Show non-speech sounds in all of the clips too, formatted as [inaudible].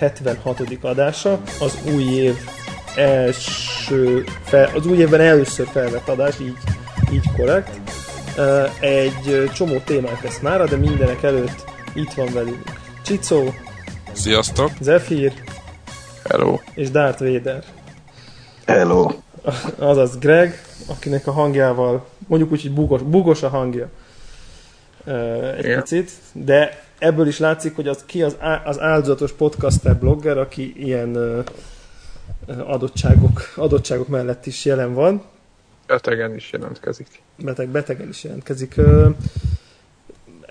Connector Podcast 76. adása, az új év első, fel, az új évben először felvett adás, így, így korrekt. Egy csomó témánk lesz mára, de mindenek előtt itt van velünk Csicó, Sziasztok! Zephyr, Hello! És Darth Vader. Hello! Azaz Greg, akinek a hangjával, mondjuk úgy, hogy bugos, bugos a hangja egy yeah. picit, de ebből is látszik, hogy az ki az, az áldozatos podcaster blogger, aki ilyen adottságok, adottságok mellett is jelen van. Betegen is jelentkezik. Beteg, betegen is jelentkezik.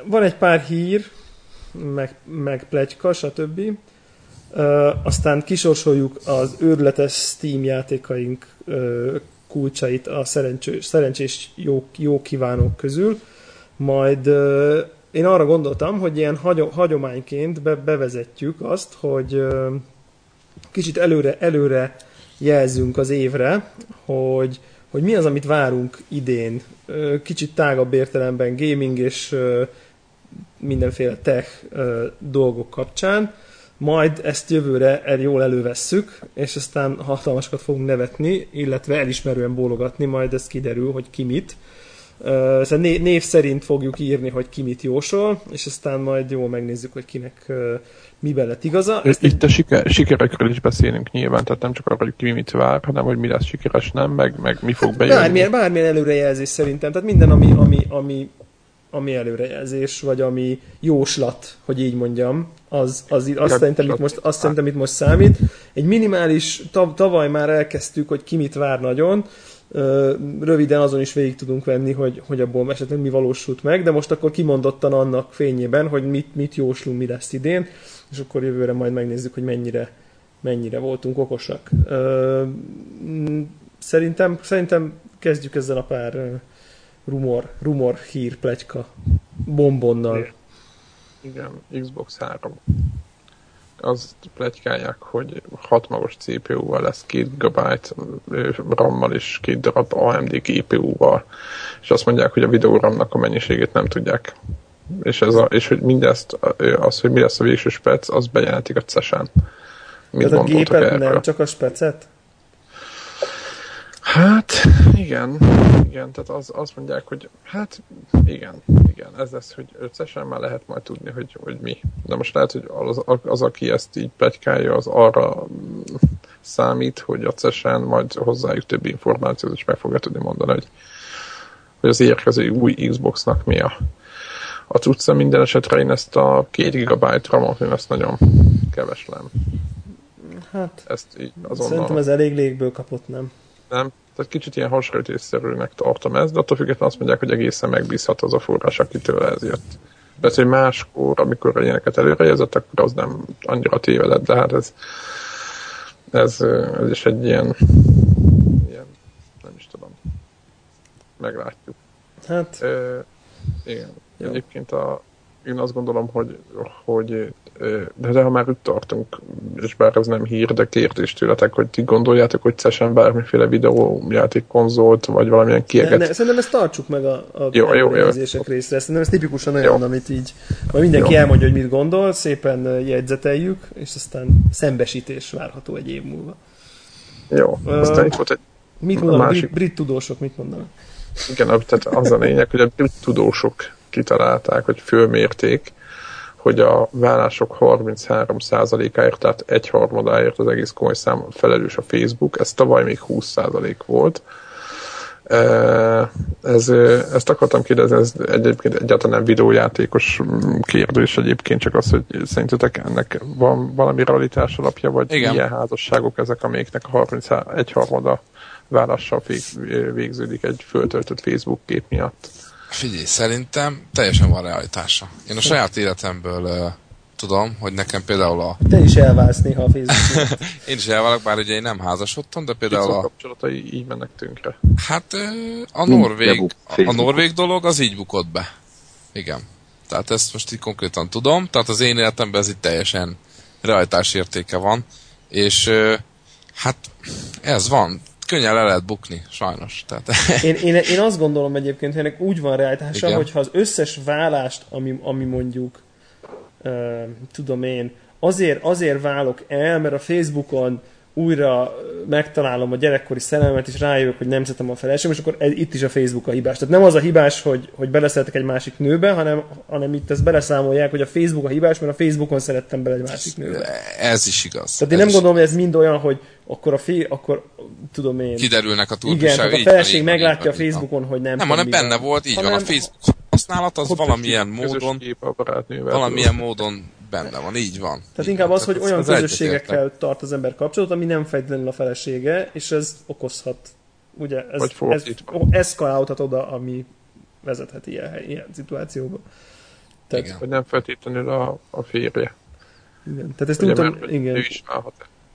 Van egy pár hír, meg, meg plegyka, stb. Aztán kisorsoljuk az őrületes Steam játékaink kulcsait a szerencsés, szerencsés jó, jó kívánók közül. Majd én arra gondoltam, hogy ilyen hagyományként be, bevezetjük azt, hogy kicsit előre, előre jelzünk az évre, hogy, hogy mi az, amit várunk idén. Kicsit tágabb értelemben gaming és mindenféle tech dolgok kapcsán. Majd ezt jövőre el jól elővesszük, és aztán hatalmasokat fogunk nevetni, illetve elismerően bólogatni, majd ez kiderül, hogy ki mit. Uh, név szerint fogjuk írni, hogy ki mit jósol, és aztán majd jól megnézzük, hogy kinek uh, miben lett igaza. Ezt Itt a siker, sikerekről is beszélünk nyilván, tehát nem csak arra, hogy ki mit vár, hanem hogy mi lesz sikeres, nem, meg, meg mi fog bejönni. Bármilyen, bármilyen előrejelzés szerintem, tehát minden, ami, ami, ami, ami előrejelzés, vagy ami jóslat, hogy így mondjam, az, az, azt, szerintem itt most, azt szerintem itt most számít. Egy minimális, tav, tavaly már elkezdtük, hogy ki mit vár nagyon, röviden azon is végig tudunk venni, hogy, hogy abból esetleg mi valósult meg, de most akkor kimondottan annak fényében, hogy mit, mit jóslunk, mi lesz idén, és akkor jövőre majd megnézzük, hogy mennyire, mennyire voltunk okosak. Szerintem, szerintem kezdjük ezzel a pár rumor, rumor hír, plegyka bombonnal. Igen, Xbox 3 az plegykálják, hogy 6 magos CPU-val lesz 2 GB RAM-mal és 2 darab AMD GPU-val, és azt mondják, hogy a videóramnak a mennyiségét nem tudják. És, ez a, és hogy mindezt, az, hogy mi lesz a végső spec, az bejelentik a CES-en. Tehát a gépet erről? nem csak a specet? Hát, igen, igen, tehát az, azt mondják, hogy hát, igen, igen, ez lesz, hogy összesen már lehet majd tudni, hogy, hogy mi. De most lehet, hogy az, az aki ezt így plegykálja, az arra számít, hogy a CES-en majd hozzájuk több információt, és meg fogja tudni mondani, hogy, hogy az érkező új Xboxnak mi a, a cucca. Minden esetre én ezt a 2 GB RAM-ot, én ezt nagyon keveslem. Hát, ezt így azonnal... szerintem ez elég légből kapott, nem? Nem. Tehát kicsit ilyen hasonlítésszerűnek tartom ezt, de attól függetlenül azt mondják, hogy egészen megbízható az a forrás, akitől ez jött. Persze, hogy máskor, amikor ilyeneket előrejelzett, akkor az nem annyira tévedett, de hát ez, ez, ez is egy ilyen, ilyen, nem is tudom, meglátjuk. Hát, e, igen. Jó. Egyébként a, én azt gondolom, hogy, hogy de, de ha már itt tartunk, és bár ez nem hír, de kérdés tőletek, hogy ti gondoljátok, hogy CES-en bármiféle videójáték konzolt, vagy valamilyen kieget. Ne, ne, szerintem ezt tartsuk meg a, a jó, jó, jó. részre. Szerintem ez tipikusan olyan, jó. amit így, majd mindenki jó. elmondja, hogy mit gondol, szépen jegyzeteljük, és aztán szembesítés várható egy év múlva. Jó, uh, aztán itt volt egy Mit mondanak? Másik... Brit, brit tudósok mit mondanak? Igen, tehát az a lényeg, hogy a brit tudósok kitalálták, hogy fölmérték, hogy a vállások 33%-áért, tehát egyharmadáért az egész komoly szám felelős a Facebook, ez tavaly még 20% volt. Ez, ezt akartam kérdezni, ez egyébként egyáltalán nem videójátékos kérdés egyébként, csak az, hogy szerintetek ennek van valami realitás alapja, vagy Igen. milyen házasságok ezek, amiknek a 31 harmada vállással végződik egy föltöltött Facebook kép miatt? Figyelj, szerintem teljesen van realitása. Én a saját életemből uh, tudom, hogy nekem például a... Te is elválsz néha a Facebookon. [laughs] én is elválok, bár ugye én nem házasodtam, de például a... kapcsolatai így mennek tönkre. Hát a norvég, a norvég dolog az így bukott be. Igen. Tehát ezt most így konkrétan tudom. Tehát az én életemben ez itt teljesen realitás értéke van. És hát ez van könnyen le lehet bukni, sajnos. Tehát... [laughs] Én, én, én azt gondolom egyébként, hogy ennek úgy van realitása, hogy ha az összes vállást, ami, ami mondjuk uh, tudom én, azért, azért válok el, mert a Facebookon újra megtalálom a gyerekkori szerelmet, és rájövök, hogy nem szeretem a feleségem, és akkor ez, itt is a Facebook a hibás. Tehát nem az a hibás, hogy, hogy beleszeretek egy másik nőbe, hanem, hanem itt ezt beleszámolják, hogy a Facebook a hibás, mert a Facebookon szerettem bele egy másik nőbe. Ez is igaz. Tehát én nem gondolom, hogy ez mind olyan, hogy akkor a fi, akkor tudom én... Kiderülnek a túlviság. Igen, a feleség van, meglátja van, a Facebookon, hogy nem Nem, hanem benne volt, így hanem, van, a Facebook használat az valamilyen módon, valamilyen módon benne van, így van. Tehát így inkább van. az, hogy olyan közösségekkel tart az ember kapcsolatot, ami nem feltétlenül a felesége, és ez okozhat, ugye, ez, ez eszkalálhat oda, ami vezethet ilyen, ilyen szituációba. Tehát, igen. Hogy nem feltétlenül a, a férje. Igen, tehát ezt tudom, igen. Ő is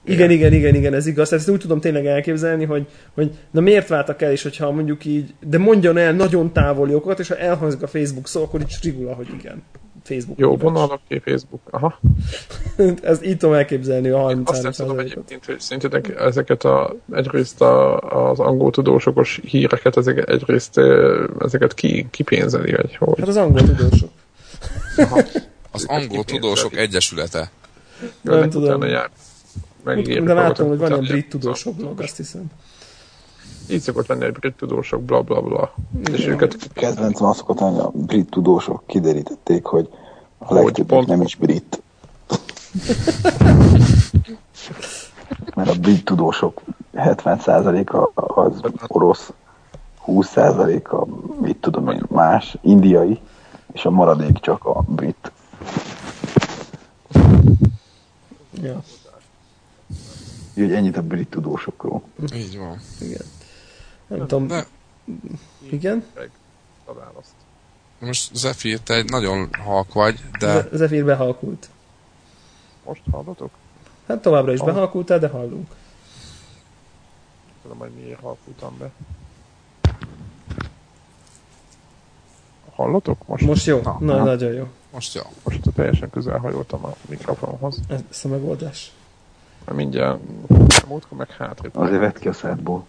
igen, igen, igen, igen, ez igaz. Ezt úgy tudom tényleg elképzelni, hogy, hogy na miért váltak el, és hogyha mondjuk így, de mondjon el nagyon távoli okokat, és ha elhangzik a Facebook szó, akkor így strigula, hogy igen. Facebook. Jó, vonal, oké, Facebook. Aha. [laughs] Ez így tudom elképzelni a 30 Azt nem tudom egyébként, hogy szerintetek ezeket a, egyrészt a, az angol tudósokos híreket, ezeket, egyrészt ezeket ki, ki pénzeli, vagy hogy? Hát az angol tudósok. Aha. [laughs] Az angol tudósok egyesülete. Nem, nem tudom. Jár. De látom, hogy van egy brit tudósok blog, azt hiszem. Így szokott lenni egy brit tudósok, bla bla bla. Igen. És őket... Kedvencem azt szokott lenni, a brit tudósok kiderítették, hogy a legtöbb nem is brit. [laughs] Mert a brit tudósok 70%-a az orosz, 20%-a, mit tudom én, más, indiai, és a maradék csak a brit. Ja. Úgyhogy ennyit a brit tudósokról. Így van. Igen. Nem De... tudom. De... Igen? A választ. Most Zephyr, te egy nagyon halk vagy, de... Zephyr behalkult. Most hallatok? Hát továbbra is behalkultál, de hallunk. Tudom, hogy miért halkultam be. Hallatok most? Most jó, na, na, na. nagyon jó. Most jó. Most teljesen közel hajoltam a mikrofonhoz. Ez a megoldás. Mindjárt, múltkor meg hátrébb. Azért vett ki a szádból.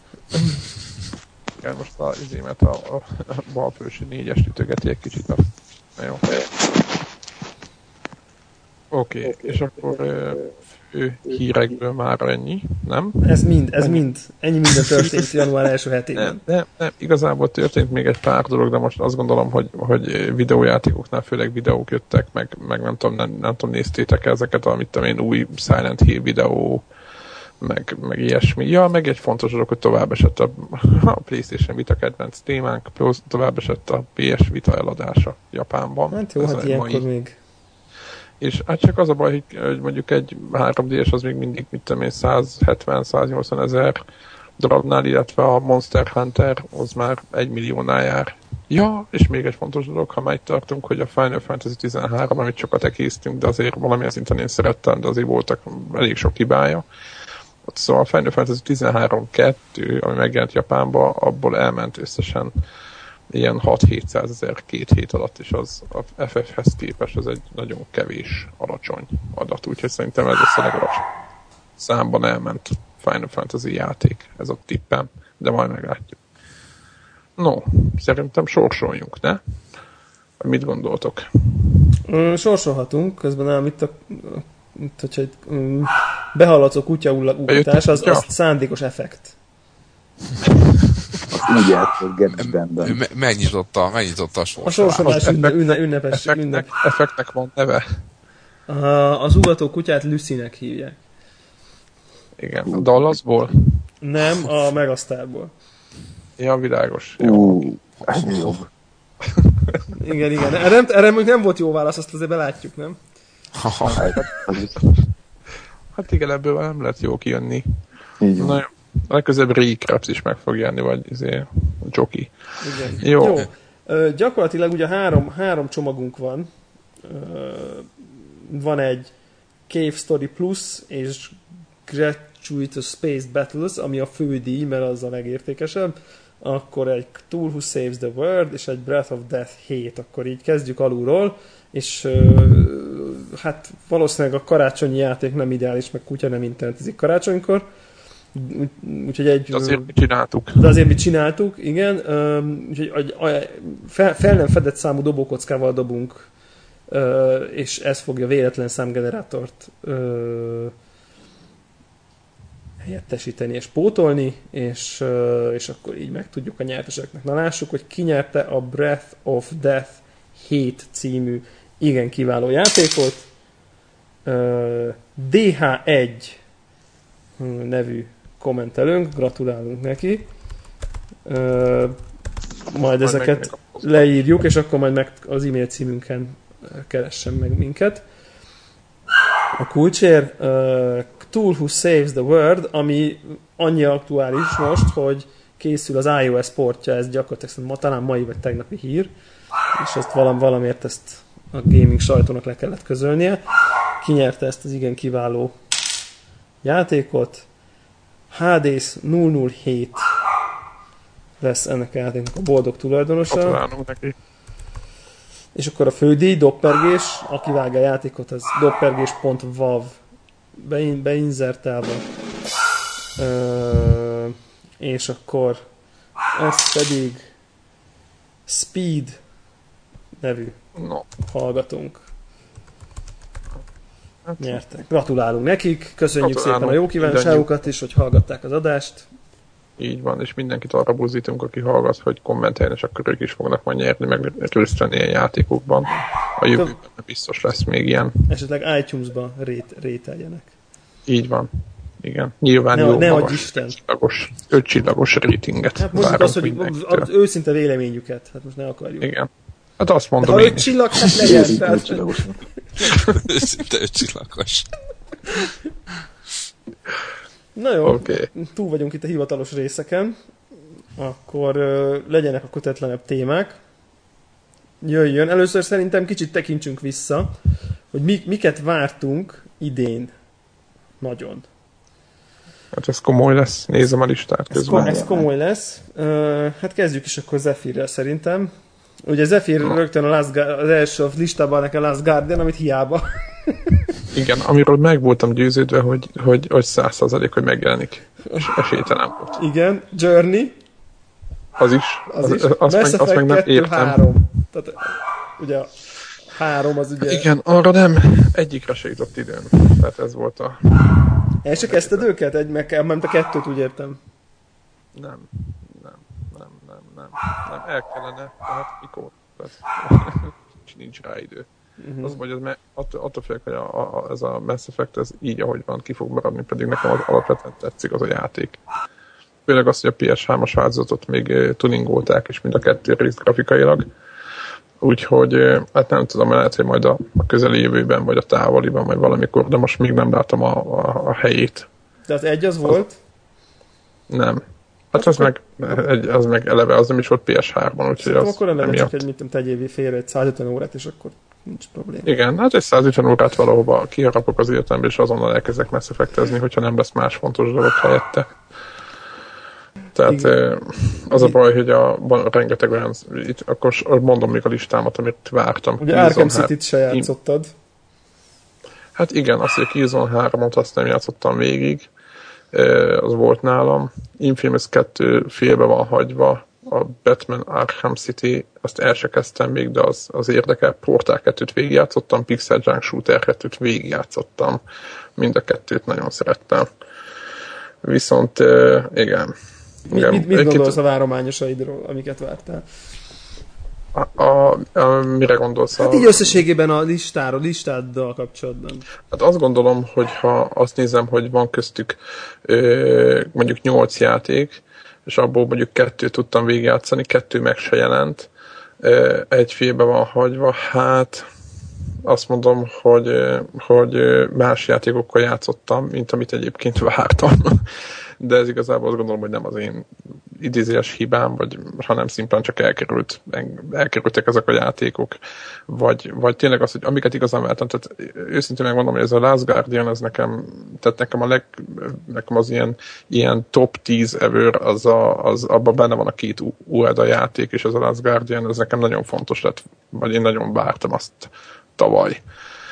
Igen, most a izémet a, a, a balfősi négyes ütögeti egy kicsit. A... Jó. Oké, okay. okay. és akkor fő hírekből már ennyi, nem? Ez mind, ez mind. Ennyi minden történt január első hetében. Nem, nem, nem, igazából történt még egy pár dolog, de most azt gondolom, hogy, hogy videójátékoknál főleg videók jöttek, meg, meg nem tudom, nem, nem tudom, néztétek ezeket, amit én új Silent Hill videó, meg, meg ilyesmi. Ja, meg egy fontos dolog, hogy tovább esett a, [laughs] a PlayStation Vita kedvenc témánk, tovább esett a PS Vita eladása Japánban. Hát jó, Ez hát ilyenkor mai... még és hát csak az a baj, hogy mondjuk egy 3D-es az még mindig, mit tudom én, 170-180 ezer darabnál, illetve a Monster Hunter az már egy milliónál jár. Ja, és még egy fontos dolog, ha meg tartunk, hogy a Final Fantasy 13, amit sokat ekésztünk, de azért valamilyen szinten én szerettem, de azért voltak elég sok hibája. Szóval a Final Fantasy 13-2, ami megjelent Japánba, abból elment összesen ilyen 6-700 ezer két hét alatt, és az a FF-hez képest az egy nagyon kevés, alacsony adat, úgyhogy szerintem ez a legalacsony számban elment Final Fantasy játék, ez a tippem, de majd meglátjuk. No, szerintem sorsoljunk, ne? Mit gondoltok? Sorsolhatunk, közben nem, itt a itt, hogyha egy um, behaladszó kutya ugatás, az, az szándékos effekt. [laughs] Úgy játszott Gatsbenben. Megnyitotta, megnyitotta a sorsolást. A sorsolás ünne, ünne, ünnepes. Effektnek, ünnep. effektnek van neve. Az ugató kutyát Lucy-nek hívják. Igen, a Dallasból? Nem, a Megasztárból. Ja, világos. Jó. ez jó. igen, igen. Erre, erre nem volt jó válasz, azt azért belátjuk, nem? hát igen, ebből nem lehet jó kijönni. Így van. Na jó. Legközelebb Ray Krabs is meg fog jönni, vagy izé, Joki. Igen. Jó. Jó. Ö, gyakorlatilag ugye három, három csomagunk van. Ö, van egy Cave Story Plus és Gratuitous Space Battles, ami a fő díj, mert az a legértékesebb. Akkor egy Tool Who Saves the World, és egy Breath of Death 7. Akkor így kezdjük alulról, és ö, hát valószínűleg a karácsonyi játék nem ideális, meg kutya nem internetizik karácsonykor Úgyhogy egy... De azért mit csináltuk. De azért mit csináltuk, igen. Úgyhogy fel, fel nem fedett számú dobókockával dobunk és ez fogja véletlen számgenerátort helyettesíteni és pótolni, és, és akkor így meg tudjuk a nyerteseknek. Na lássuk, hogy ki nyerte a Breath of Death 7 című igen kiváló játékot. DH1 nevű kommentelőnk, gratulálunk neki. Majd ezeket leírjuk, és akkor majd meg az e-mail címünken keressen meg minket. A kulcsér uh, Tool Who Saves the World, ami annyi aktuális most, hogy készül az iOS portja, ez gyakorlatilag ma, talán mai vagy tegnapi hír, és ezt valam, valamiért ezt a gaming sajtónak le kellett közölnie. Kinyerte ezt az igen kiváló játékot. Hades 007 lesz ennek a játéknak a boldog tulajdonosa. neki. És akkor a fődíj, doppergés, aki vágja a játékot, az doppergés.vav bein, beinzertálva. Ö, és akkor ez pedig Speed nevű no. hallgatónk. Hát, nyertek. Gratulálunk nekik, köszönjük Gratulálunk szépen a jó kívánságokat is, hogy hallgatták az adást. Így van, és mindenkit arra buzdítunk, aki hallgat, hogy kommenteljen, és akkor ők is fognak majd nyerni, meg röszteni ilyen játékokban. A jövőben biztos lesz még ilyen. Esetleg iTunes-ba rét, rételjenek. Így van. Igen. Nyilván ne, jó ne magas, Isten. Csillagos, ötcsillagos ratinget. Hát mondjuk azt, hogy az őszinte véleményüket. Hát most ne akarjuk. Igen. Hát azt mondom De ha öt csillag, hát legyen. Tehát... őszinte ötcsillagos. Na jó, okay. túl vagyunk itt a hivatalos részeken, akkor uh, legyenek a kötetlenebb témák. Jöjjön. Először szerintem kicsit tekintsünk vissza, hogy mi, miket vártunk idén nagyon. Hát ez komoly lesz, nézem a listát közben. Ez, ez komoly lesz. Uh, hát kezdjük is akkor Zephyrrel szerintem. Ugye Zephyr rögtön a last, az első a listában nekem Last Guardian, amit hiába. Igen, amiről meg voltam győződve, hogy, hogy, hogy száz százalék, hogy megjelenik. És esélytelen volt. Igen, Journey. Az is. Az, az is. Azt, meg, azt meg nem értem. 3. Tehát, ugye három az ugye... Igen, arra nem egyikre se jutott időn. Tehát ez volt a... El se kezdted őket? Egy, meg, mert a kettőt úgy értem. Nem, nem, el kellene, tehát mikor? [laughs] Nincs rá idő. Uh-huh. Az, hogy ez me, attól, attól félek, hogy a, a, ez a Mass Effect ez így, ahogy van, ki fog maradni, pedig nekem az alapvetően tetszik az a játék. Főleg az, hogy a PS3-as változatot még tuningolták, és mind a kettő rész grafikailag. Úgyhogy hát nem tudom, lehet, hogy majd a, a közeli jövőben, vagy a távoliban, vagy valamikor, de most még nem látom a, a, a helyét. De az egy az volt? Nem. Hát az meg, egy, az meg eleve, az nem is volt PS3-ban, úgyhogy az akkor eleve csak egy, mit tudom, tegyél félre egy 150 órát, és akkor nincs probléma. Igen, hát egy 150 órát valahova kiharapok az életembe, és azonnal elkezdek Mass Effect-ezni, hogyha nem lesz más fontos dolog helyette. Tehát Igen. az a baj, hogy a, van rengeteg olyan, itt, akkor mondom még a listámat, amit vártam. Ugye Arkham City-t se játszottad. Hát igen, azt, hogy a Killzone 3-ot azt nem játszottam végig, az volt nálam. Infamous 2 félbe van hagyva, a Batman Arkham City, azt el se kezdtem még, de az, az érdekel. Portal 2-t végigjátszottam, Pixel Junk Shooter 2-t végigjátszottam. Mind a kettőt nagyon szerettem. Viszont igen, igen. Mit, mit gondolsz a várományosaidról, amiket vártál? A, a, a, mire gondolsz? Hát így összességében a listáról, listáddal kapcsolatban. Hát azt gondolom, hogy ha azt nézem, hogy van köztük ö, mondjuk nyolc játék, és abból mondjuk kettőt tudtam végigjátszani, kettő meg se jelent, ö, egy félbe van hagyva, hát azt mondom, hogy, hogy más játékokkal játszottam, mint amit egyébként vártam. [laughs] De ez igazából azt gondolom, hogy nem az én idézés hibám, vagy hanem szimplán csak elkerült, elkerültek ezek a játékok, vagy, vagy tényleg az, hogy amiket igazán vártam, tehát őszintén megmondom, hogy ez a Last Guardian, ez nekem, tehát nekem a leg, nekem az ilyen, ilyen top 10 ever, az, a, az abban benne van a két UEDA játék, és ez a Last Guardian, ez nekem nagyon fontos lett, vagy én nagyon vártam azt tavaly.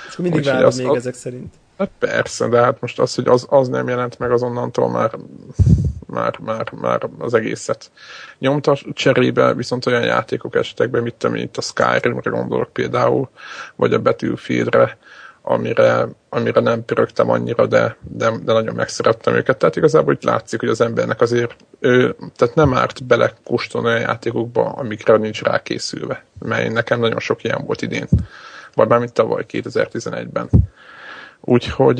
És mindig várod még az, ezek szerint. Hát persze, de hát most az, hogy az, az nem jelent meg azonnantól már már, már, már az egészet nyomta. Cserébe viszont olyan játékok esetekben, mit tudom, itt a Skyrimre gondolok például, vagy a Battlefieldre, amire, amire nem pörögtem annyira, de, de, de nagyon megszerettem őket. Tehát igazából itt látszik, hogy az embernek azért ő, tehát nem árt belekóstolni olyan játékokba, amikre nincs rákészülve. Mert nekem nagyon sok ilyen volt idén. Vagy már mint tavaly 2011-ben. Úgyhogy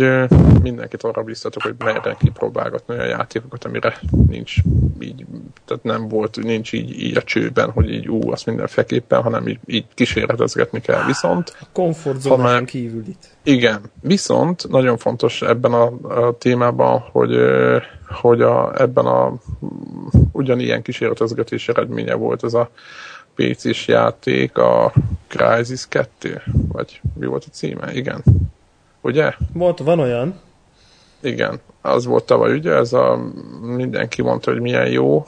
mindenkit arra biztatok, hogy merjen kipróbálgatni olyan játékokat, amire nincs így, tehát nem volt, nincs így, így a csőben, hogy így ú, azt mindenféleképpen, hanem így, így kísérletezgetni kell. Viszont... A komfortzónán kívül itt. Igen. Viszont nagyon fontos ebben a, a témában, hogy, hogy a, ebben a ugyanilyen kísérletezgetés eredménye volt ez a PC-s játék, a Crysis 2, vagy mi volt a címe? Igen ugye? Volt, van olyan. Igen, az volt tavaly, ugye, ez a mindenki mondta, hogy milyen jó,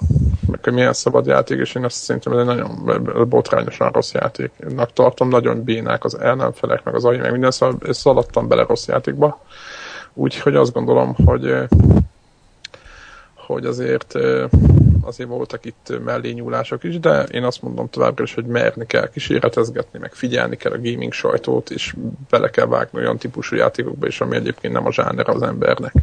meg hogy milyen szabad játék, és én azt szerintem ez egy nagyon botrányosan rossz játéknak tartom, nagyon bénák az ellenfelek, meg az AI, meg minden, szóval szaladtam bele rossz játékba. Úgyhogy azt gondolom, hogy hogy azért azért voltak itt mellényúlások is, de én azt mondom továbbra is, hogy merni kell kísérletezgetni, meg figyelni kell a gaming sajtót, és bele kell vágni olyan típusú játékokba is, ami egyébként nem a zsáner az embernek.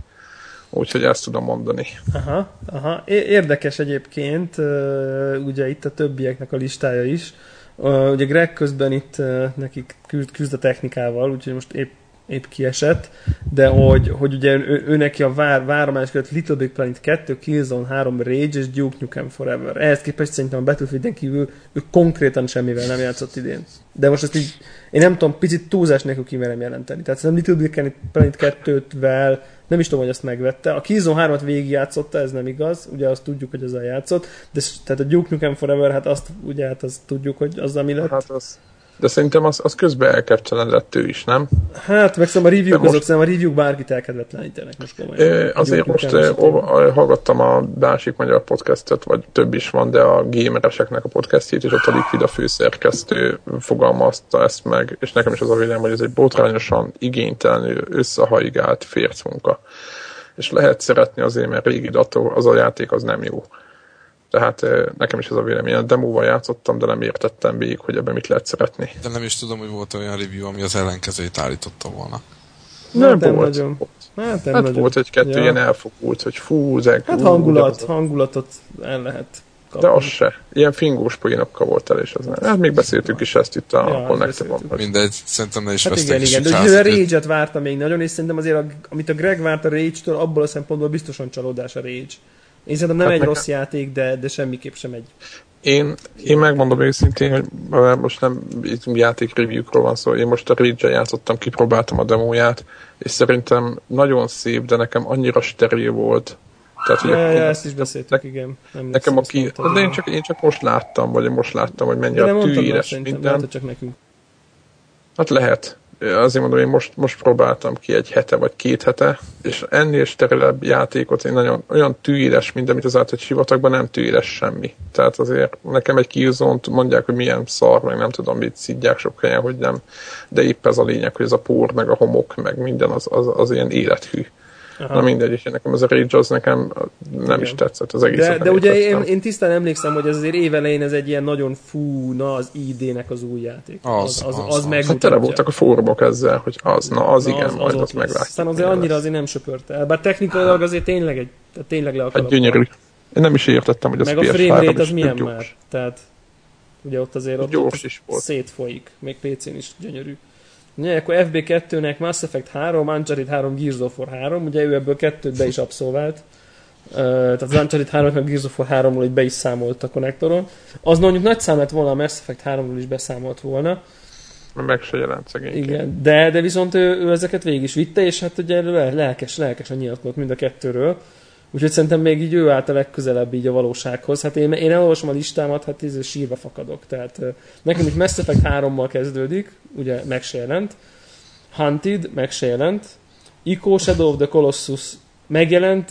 Úgyhogy ezt tudom mondani. Aha, aha. Érdekes egyébként, ugye itt a többieknek a listája is. Ugye Greg közben itt nekik küzd a technikával, úgyhogy most épp épp kiesett, de hogy, hogy ugye ő, ő neki a vár, váromás között Little Big Planet 2, Killzone 3, Rage és Duke Nukem Forever. Ehhez képest szerintem a Battlefield-en kívül ő konkrétan semmivel nem játszott idén. De most ezt így, én nem tudom, picit túlzás nélkül kimerem jelenteni. Tehát szerintem Little Big Planet 2-vel nem is tudom, hogy azt megvette. A Killzone 3-at végigjátszotta, ez nem igaz, ugye azt tudjuk, hogy azzal játszott, de tehát a Duke Nukem Forever, hát azt ugye hát azt tudjuk, hogy az ami lett. Hát az, de szerintem az, az közben elkeptelenedett ő is, nem? Hát, meg szóval a review most... azok, szerintem a review bárkit elkedvetlenítenek most komolyan. azért most hallgattam a másik magyar podcastet, vagy több is van, de a gamereseknek a podcastjét, és ott a Liquid a főszerkesztő fogalmazta ezt meg, és nekem is az a véleményem, hogy ez egy botrányosan igénytelenül összehaigált fércmunka. És lehet szeretni azért, mert régi dator, az a játék az nem jó. Tehát nekem is ez a vélemény. A demóval játszottam, de nem értettem végig, hogy ebben mit lehet szeretni. De nem is tudom, hogy volt olyan review, ami az ellenkezőjét állította volna. Nem, nem volt. Nagyon. Hát, nem hát nagyon. volt egy-kettő ja. ilyen elfogult, hogy fú, zeg, Hát hangulat, de... hangulatot el lehet kapni. De az se. Ilyen fingós poénokkal volt el, és az nem. Hát még beszéltük is ezt itt a ja, connect Mindegy, szerintem ne is hát igen, igen, de a Rage-et vártam még nagyon, és szerintem azért, a, amit a Greg várt a Rage-től, abból a szempontból biztosan csalódás a Rage. Én szerintem nem hát egy nekem... rossz játék, de, de semmiképp sem egy. Én, én megmondom őszintén, hogy most nem játék review-król van szó, én most a rage játszottam, kipróbáltam a demóját, és szerintem nagyon szép, de nekem annyira steril volt. Tehát, hogy ja, ja, ezt is beszéltük, igen. Nem nekem aki, de én csak, én csak most láttam, vagy most láttam, hogy mennyire tűéres minden. Lehet, csak nekünk. Hát lehet azért mondom, én most, most próbáltam ki egy hete vagy két hete, és ennél sterilebb játékot, én nagyon olyan tűéres, mint amit az át, hogy sivatagban nem tűéres semmi. Tehát azért nekem egy kiúzónt mondják, hogy milyen szar, meg nem tudom, mit szidják sok helyen, hogy nem, de épp ez a lényeg, hogy ez a pór, meg a homok, meg minden az, az, az ilyen élethű. Aha. Na mindegy, és nekem ez a Rage az nekem nem Igen. is tetszett az egész. De, de ugye én, én tisztán emlékszem, hogy ez azért évelején ez egy ilyen nagyon fú, na az ID-nek az új játék. Az, az, az, az, az, az Hát tele voltak a fórumok ezzel, hogy az, na az na, igen, az, majd az azt meglátjuk. Aztán azért annyira azért nem söpörte el, bár technikailag azért tényleg egy, tehát tényleg le Hát gyönyörű. Én nem is értettem, hogy az Meg a frame rate az milyen gyors. már, tehát ugye ott azért ott, gyors is volt. szétfolyik, még PC-n is gyönyörű. Ugye, akkor FB2-nek Mass Effect 3, Uncharted 3, Gears of War 3, ugye ő ebből kettőt be is abszolvált. Uh, tehát az Uncharted 3 meg Gears of War 3-ról be is számolt a konnektoron. Az mondjuk nagy szám lett volna, a Mass Effect 3-ról is beszámolt volna. Meg se jelent szegény. Igen, de, de viszont ő, ő, ezeket végig is vitte, és hát ugye lelkes, lelkesen nyilatkozott mind a kettőről. Úgyhogy szerintem még így ő állt a legközelebb így a valósághoz. Hát én, én elolvasom a listámat, hát ez sírva fakadok. Tehát nekem itt Mass Effect 3-mal kezdődik, ugye meg se jelent. Hunted, meg se jelent. Ico Shadow of the Colossus megjelent.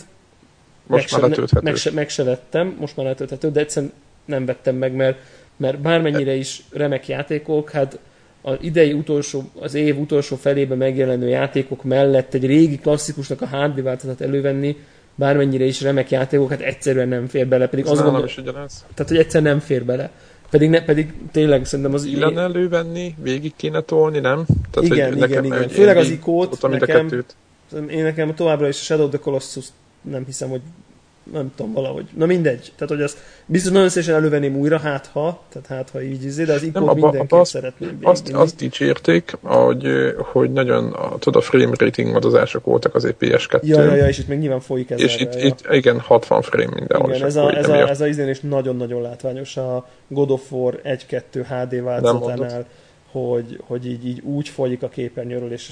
Most meg már se, meg, se, meg se vettem, most már letölthető, de egyszerűen nem vettem meg, mert, mert bármennyire is remek játékok, hát az idei utolsó, az év utolsó felében megjelenő játékok mellett egy régi klasszikusnak a hardware változat elővenni, bármennyire is remek játékok, hát egyszerűen nem fér bele, pedig az gondolom, is ugyanaz. Tehát, hogy egyszer nem fér bele. Pedig, ne, pedig tényleg szerintem az... Illen elővenni, végig kéne tolni, nem? Tehát, igen, hogy igen, igen. Főleg az ikót, nekem, én nekem továbbra is a Shadow of the Colossus nem hiszem, hogy nem tudom, valahogy. Na mindegy. Tehát, hogy azt biztos nagyon szépen elővenném újra, hát ha, tehát hát ha így izé, de az ikót mindenképp azt, szeretném azt, azt dicsérték, hogy, hogy nagyon, a, tudod, a frame rating adozások voltak az PS2. Ja, ja, ja, és itt még nyilván folyik ez. És itt, ja. itt, igen, 60 frame mindenhol. Igen, ez a, ez, a, ez a izén is nagyon-nagyon látványos a God of War 1-2 HD változatánál, hogy, hogy így, így úgy folyik a képernyőről, és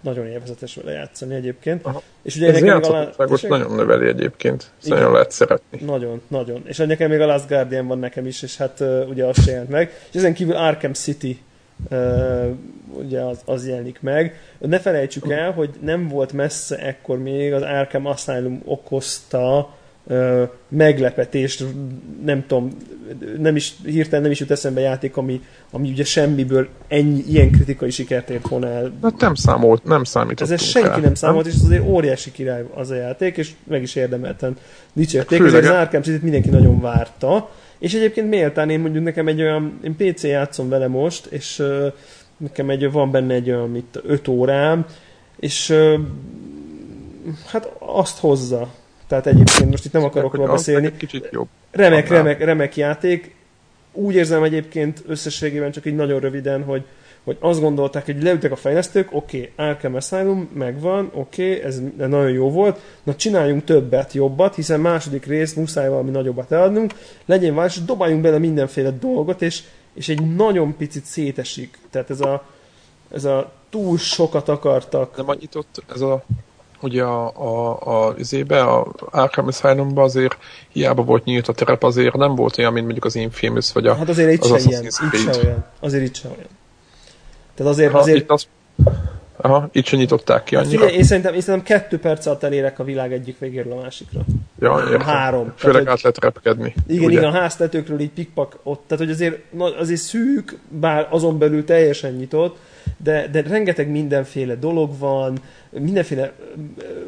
nagyon élvezetes vele játszani egyébként. Aha. És ugye Ez nekem alá... nagyon növeli egyébként, ezt nagyon lehet szeretni. Nagyon, nagyon. És nekem még a Last Guardian van nekem is, és hát uh, ugye az se jelent meg. És ezen kívül Arkham City uh, ugye az, az jelenik meg. Ne felejtsük el, hogy nem volt messze ekkor még az Arkham Asylum okozta meglepetést, nem tudom, nem is, hirtelen nem is jut eszembe játék, ami, ami ugye semmiből ennyi, ilyen kritikai sikert ért volna el. Hát nem számolt, nem számított. Ez senki el, nem számolt, nem? és azért óriási király az a játék, és meg is érdemelten dicsérték. Főleg... Az Arkham city mindenki nagyon várta, és egyébként méltán én mondjuk nekem egy olyan, én PC játszom vele most, és nekem egy, van benne egy olyan, mit, 5 órám, és hát azt hozza. Tehát egyébként most itt nem akarok róla beszélni. Kicsit jobb. Remek, remek, remek játék. Úgy érzem egyébként összességében csak így nagyon röviden, hogy, hogy azt gondolták, hogy leültek a fejlesztők, oké, okay, Arkham Asylum megvan, oké, okay, ez nagyon jó volt, na csináljunk többet, jobbat, hiszen második rész muszáj valami nagyobbat eladnunk, legyen vás, és dobáljunk bele mindenféle dolgot, és, és egy nagyon picit szétesik. Tehát ez a, ez a túl sokat akartak. Nem annyit ott ez a ugye a, a, a, izébe, a Arkham Asylumban azért hiába volt nyílt a terep, azért nem volt olyan, mint mondjuk az Infamous, vagy a, Hát azért itt az se ilyen, itt se olyan. Azért itt se olyan. Tehát azért, azért... Itt az, Aha, itt sem nyitották ki annyira. Figyelj, én szerintem, én szerintem kettő perc alatt elérek a világ egyik végéről a másikra. Ja, értem. Három. Főleg tehát, át lehet repkedni. Igen, ugye? igen, a háztetőkről így pikpak ott. Tehát, hogy azért, azért szűk, bár azon belül teljesen nyitott, de, de rengeteg mindenféle dolog van, mindenféle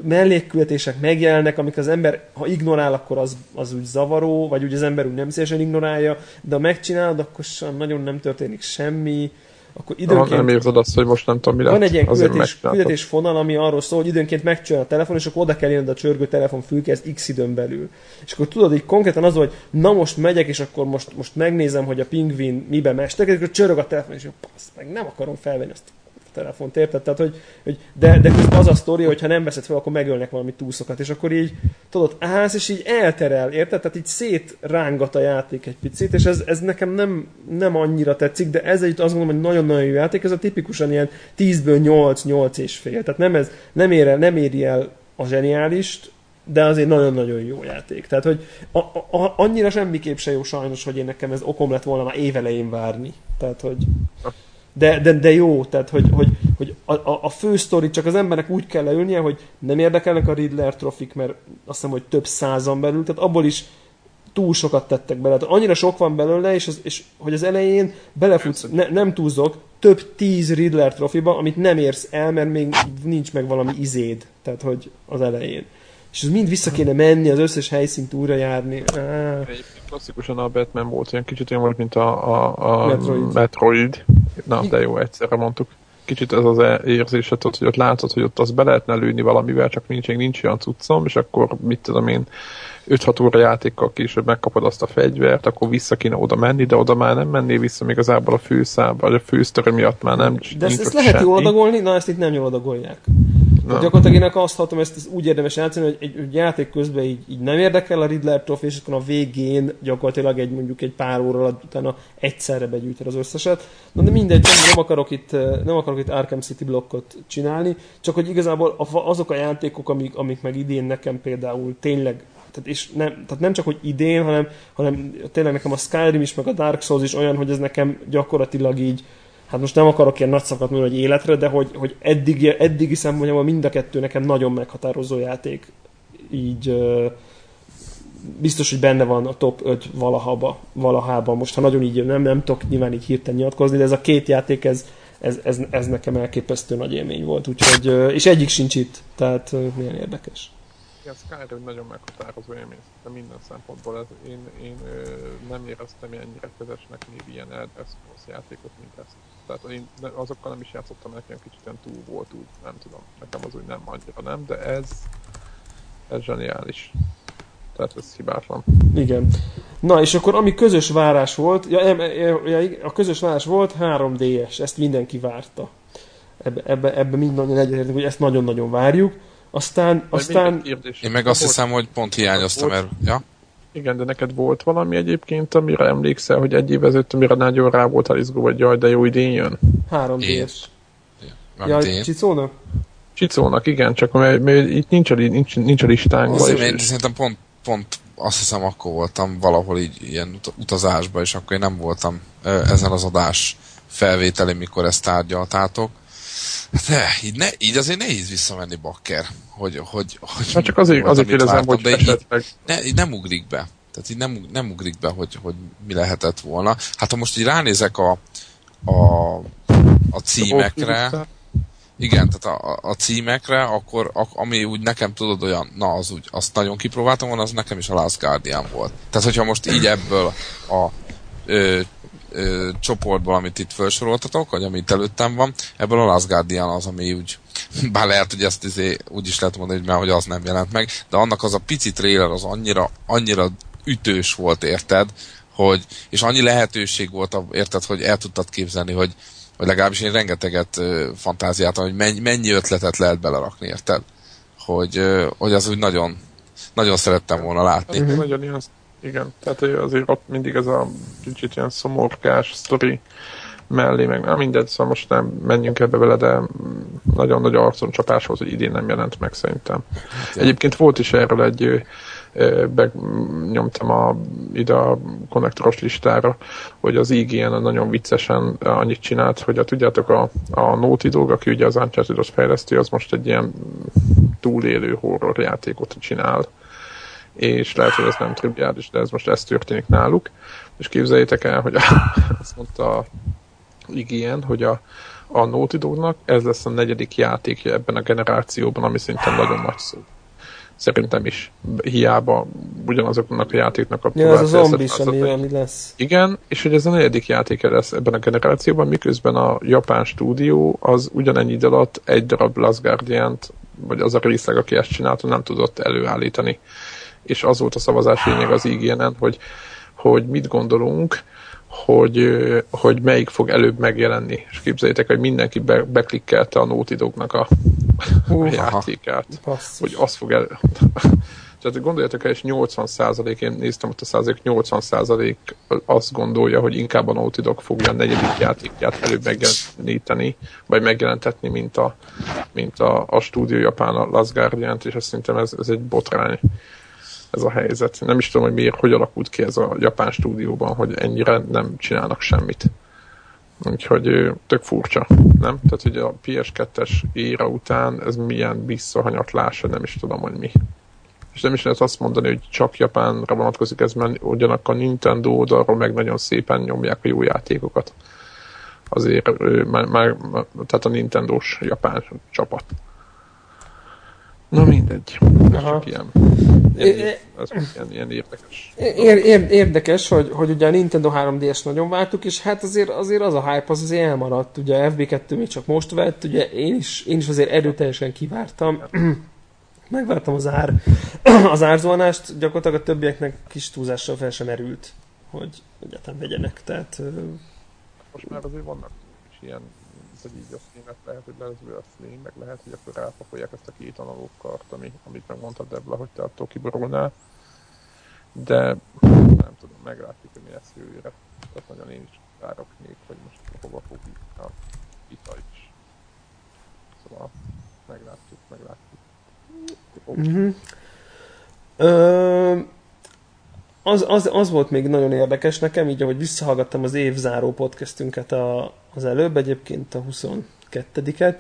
mellékkületések megjelennek, amik az ember, ha ignorál, akkor az, az úgy zavaró, vagy úgy az ember úgy nem szívesen ignorálja, de ha megcsinálod, akkor sem nagyon nem történik semmi, akkor időnként... nem érzed azt, hogy most nem tudom, mi lett. Van egy ilyen küldetés, küldetés fonal, ami arról szól, hogy időnként megcsinál a telefon, és akkor oda kell jönned a csörgő telefon fülkéhez x időn belül. És akkor tudod, hogy konkrétan az, hogy na most megyek, és akkor most, most megnézem, hogy a pingvin miben mestek, és akkor csörög a telefon, és passz, meg nem akarom felvenni azt telefont, érted? Tehát, hogy, hogy de, de közben az a sztori, hogy ha nem veszed fel, akkor megölnek valami túszokat, és akkor így, tudod, állsz, és így elterel, érted? Tehát így szétrángat a játék egy picit, és ez, ez nekem nem, nem annyira tetszik, de ez egy azt gondolom, hogy nagyon-nagyon jó játék, ez a tipikusan ilyen 10-ből 8, 8 és fél. Tehát nem, ez, nem, ér el, nem éri el a zseniálist, de azért nagyon-nagyon jó játék. Tehát, hogy a, a, annyira semmiképp se jó sajnos, hogy én nekem ez okom lett volna már évelején várni. Tehát, hogy de, de, de jó, tehát hogy, hogy, hogy a, a, a fő sztori csak az embernek úgy kell leülnie, hogy nem érdekelnek a Riddler trofik, mert azt hiszem, hogy több százan belül, tehát abból is túl sokat tettek bele. Tehát annyira sok van belőle, és, az, és hogy az elején belefutsz, ne, nem túlzok, több tíz Riddler trofiba, amit nem érsz el, mert még nincs meg valami izéd, tehát hogy az elején. És ez mind vissza kéne menni, az összes helyszínt újra járni. Ah. Klasszikusan a Batman volt olyan kicsit olyan volt, mint a, a, a Metroid. Metroid. Na, de jó, egyszerre mondtuk. Kicsit ez az érzésed, hogy ott látod, hogy ott az be lehetne lőni valamivel, csak nincs, nincs olyan cuccom, és akkor mit tudom én, 5-6 óra játékkal később megkapod azt a fegyvert, akkor vissza kéne oda menni, de oda már nem mennél vissza, még igazából a főszám, vagy a fősztöre miatt már nem De ezt, ezt lehet jól adagolni, na ezt itt nem jól adagolják. Nem. Gyakorlatilag én azt hallottam, ezt, úgy érdemes játszani, hogy egy, egy játék közben így, így nem érdekel a Riddler trophy, és akkor a végén gyakorlatilag egy mondjuk egy pár óra alatt utána egyszerre begyűjtöd az összeset. Na de mindegy, nem, akarok itt, nem akarok itt Arkham City blokkot csinálni, csak hogy igazából azok a játékok, amik, amik meg idén nekem például tényleg tehát, és nem, tehát nem csak, hogy idén, hanem, hanem tényleg nekem a Skyrim is, meg a Dark Souls is olyan, hogy ez nekem gyakorlatilag így, hát most nem akarok ilyen nagy szakat mondani, hogy életre, de hogy, hogy eddig, eddigi szempontjából mind a kettő nekem nagyon meghatározó játék. Így biztos, hogy benne van a top 5 valahaba, valahában. Most, ha nagyon így nem, nem tudok nyilván így hirtelen nyilatkozni, de ez a két játék, ez, ez, ez, ez nekem elképesztő nagy élmény volt. Úgyhogy, és egyik sincs itt, tehát milyen érdekes. Igen, Skyrim nagyon meghatározó élmény, de minden szempontból ez, én, én nem éreztem ennyire közösnek még ilyen Elder játékot, mint ezt. Tehát én azokkal nem is játszottam, nekem kicsit ilyen túl volt úgy, nem tudom, nekem az úgy nem annyira nem, de ez, ez zseniális. Tehát ez hibátlan. Igen. Na, és akkor ami közös várás volt, ja, ja, a közös várás volt 3DS, ezt mindenki várta. Ebbe, ebbe, ebbe mind nagyon egyetértünk, hogy ezt nagyon-nagyon várjuk. Aztán, aztán... Én meg azt hiszem, hogy pont hiányoztam, mert... Ja? Igen, de neked volt valami egyébként, amire emlékszel, hogy egy év ezelőtt, amire nagyon rá voltál izgó, vagy jaj, de jó idén jön? 3DS. Ja, Csicónak? Csicónak, igen, csak mert, mert itt nincs a, nincs, nincs a listánkban. Én szerintem pont, pont azt hiszem akkor voltam valahol így ilyen utazásban, és akkor én nem voltam ezen az adás felvételi, mikor ezt tárgyaltátok. De így, ne, így azért nehéz visszamenni bakker, hogy, hogy, hogy hát csak azért, azért kérdezem, hogy de így, ne, így nem ugrik be. Tehát így nem, nem ugrik be, hogy, hogy mi lehetett volna. Hát ha most így ránézek a, a, a címekre, igen, tehát a, a címekre, akkor a, ami úgy nekem tudod olyan, na az úgy, azt nagyon kipróbáltam volna, az nekem is a Last Guardian volt. Tehát hogyha most így ebből a ö, ö, csoportból, amit itt felsoroltatok, vagy amit előttem van, ebből a Last Guardian az, ami úgy, [laughs] bár lehet, hogy ezt izé, úgy is lehet mondani, hogy, már, hogy az nem jelent meg, de annak az a pici trailer az annyira, annyira ütős volt, érted, hogy, és annyi lehetőség volt, érted, hogy el tudtad képzelni, hogy, vagy legalábbis én rengeteget fantáziáltam, hogy mennyi, mennyi ötletet lehet belerakni, érted? Hogy, hogy az úgy nagyon, nagyon szerettem volna látni. Nagyon igen, tehát azért ott mindig ez a kicsit ilyen szomorkás sztori mellé, meg nem mindegy, szóval most nem menjünk ebbe vele, de nagyon nagy arcon csapás volt, hogy idén nem jelent meg szerintem. Hát, Egyébként volt is erről egy benyomtam a, ide a konnektoros listára, hogy az IGN nagyon viccesen annyit csinált, hogy a, tudjátok, a, a Naughty Dog, aki ugye az uncharted fejleszti, az most egy ilyen túlélő horror játékot csinál és lehet, hogy ez nem triviális, de ez most ez történik náluk. És képzeljétek el, hogy a, [laughs] azt mondta a IGN, hogy a, a Naughty Dognak ez lesz a negyedik játékja ebben a generációban, ami szerintem nagyon nagy szó szerintem is hiába ugyanazoknak a játéknak a Ja, ez az zombis, ami, ami lesz. Igen, és hogy ez a negyedik játék lesz ebben a generációban, miközben a japán stúdió az ugyanennyi idő alatt egy darab Last guardian vagy az a részleg, aki ezt csinálta, nem tudott előállítani. És az volt a szavazás lényeg az ign hogy, hogy mit gondolunk, hogy, hogy melyik fog előbb megjelenni. És képzeljétek, hogy mindenki be, beklikkelte a Naughty Dognak a, [laughs] a játékát. Basszus. Hogy az fog el... [laughs] Tehát gondoljatok el, és 80 százalék, én néztem ott a százalék, 80 százalék azt gondolja, hogy inkább a Naughty Dog fogja a negyedik játékját előbb megjeleníteni, vagy megjelentetni, mint a, mint a, a stúdió japán, a Last guardian és azt szerintem ez, ez egy botrány ez a helyzet. Nem is tudom, hogy miért, hogy alakult ki ez a japán stúdióban, hogy ennyire nem csinálnak semmit. Úgyhogy tök furcsa, nem? Tehát, hogy a PS2-es éra után ez milyen visszahanyatlása, nem is tudom, hogy mi. És nem is lehet azt mondani, hogy csak Japánra vonatkozik ez, mert ugyanakkor a Nintendo oldalról meg nagyon szépen nyomják a jó játékokat. Azért már, már tehát a Nintendo-s japán csapat. Na mindegy. Ez csak ilyen, ilyen, ez ilyen, ilyen érdekes. Ér, ér, érdekes, hogy, hogy ugye a Nintendo 3DS nagyon vártuk, és hát azért, azért az a hype az azért elmaradt. Ugye a FB2 még csak most vett, ugye én is, én is azért erőteljesen kivártam. [clears throat] Megvártam az ár, [clears throat] az árzuhanást, gyakorlatilag a többieknek kis túlzással fel sem erült, hogy egyáltalán vegyenek. Tehát, most már azért vannak ilyen hogy így a színet lehet, hogy lesz a szín, meg lehet, hogy akkor rápakolják ezt a két analóg kart, ami, amit megmondtad Debla, hogy te attól kiborulnál. De nem tudom, meglátjuk, hogy mi lesz jövőre. Tehát nagyon én is várok még, hogy most hova fog a vita is. Szóval meglátjuk, meglátjuk. Mm-hmm. Ö, az, az, az volt még nagyon érdekes nekem, így ahogy visszahallgattam az évzáró podcastünket a, az előbb, egyébként a 22-et,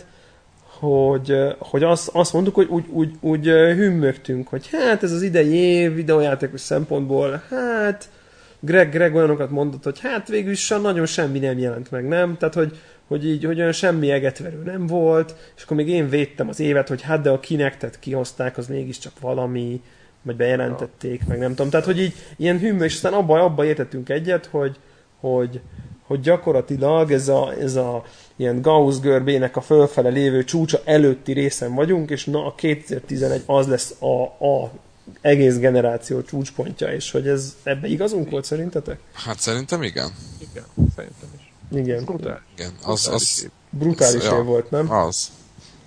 hogy, hogy azt, azt mondtuk, hogy úgy, úgy, úgy hümmögtünk, hogy hát ez az idei év videójátékos szempontból, hát Greg, Greg olyanokat mondott, hogy hát végül is nagyon semmi nem jelent meg, nem? Tehát, hogy, hogy így, hogy olyan semmi egetverő nem volt, és akkor még én védtem az évet, hogy hát de a Kinectet kihozták, az mégiscsak valami, vagy bejelentették, ja. meg nem tudom. Tehát, hogy így ilyen hűmű, és aztán abba, abba értettünk egyet, hogy, hogy, hogy gyakorlatilag ez a, ez a ilyen Gauss görbének a fölfele lévő csúcsa előtti részen vagyunk, és na a 2011 az lesz a, a egész generáció csúcspontja, és hogy ez ebbe igazunk volt szerintetek? Hát szerintem igen. Igen, szerintem is. Igen. Brutális. Igen, az, az, Brutális ja, év volt, nem? Az.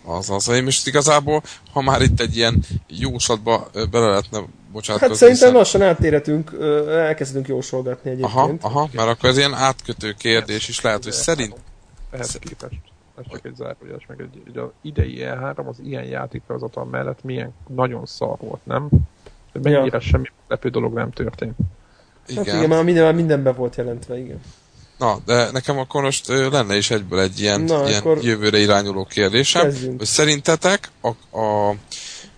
Az, az. Én most igazából, ha már itt egy ilyen jóslatba bele lehetne bocsánatkozni. Hát szerintem hiszen... lassan átérhetünk, elkezdünk jósolgatni egyébként. Aha, aha, mert akkor ez ilyen átkötő kérdés is lehet, hogy szerint... Ehhez képest ez csak egy zárójeles, meg egy, egy az idei E3 az ilyen játékfelhozatal mellett milyen nagyon szar volt, nem? Mennyire ja. semmi lepő dolog nem történt. Igen. Hát igen, már minden, mindenben volt jelentve, igen. Na, de nekem akkor most lenne is egyből egy ilyen, Na, ilyen jövőre irányuló kérdésem, kezdjünk. hogy szerintetek a, a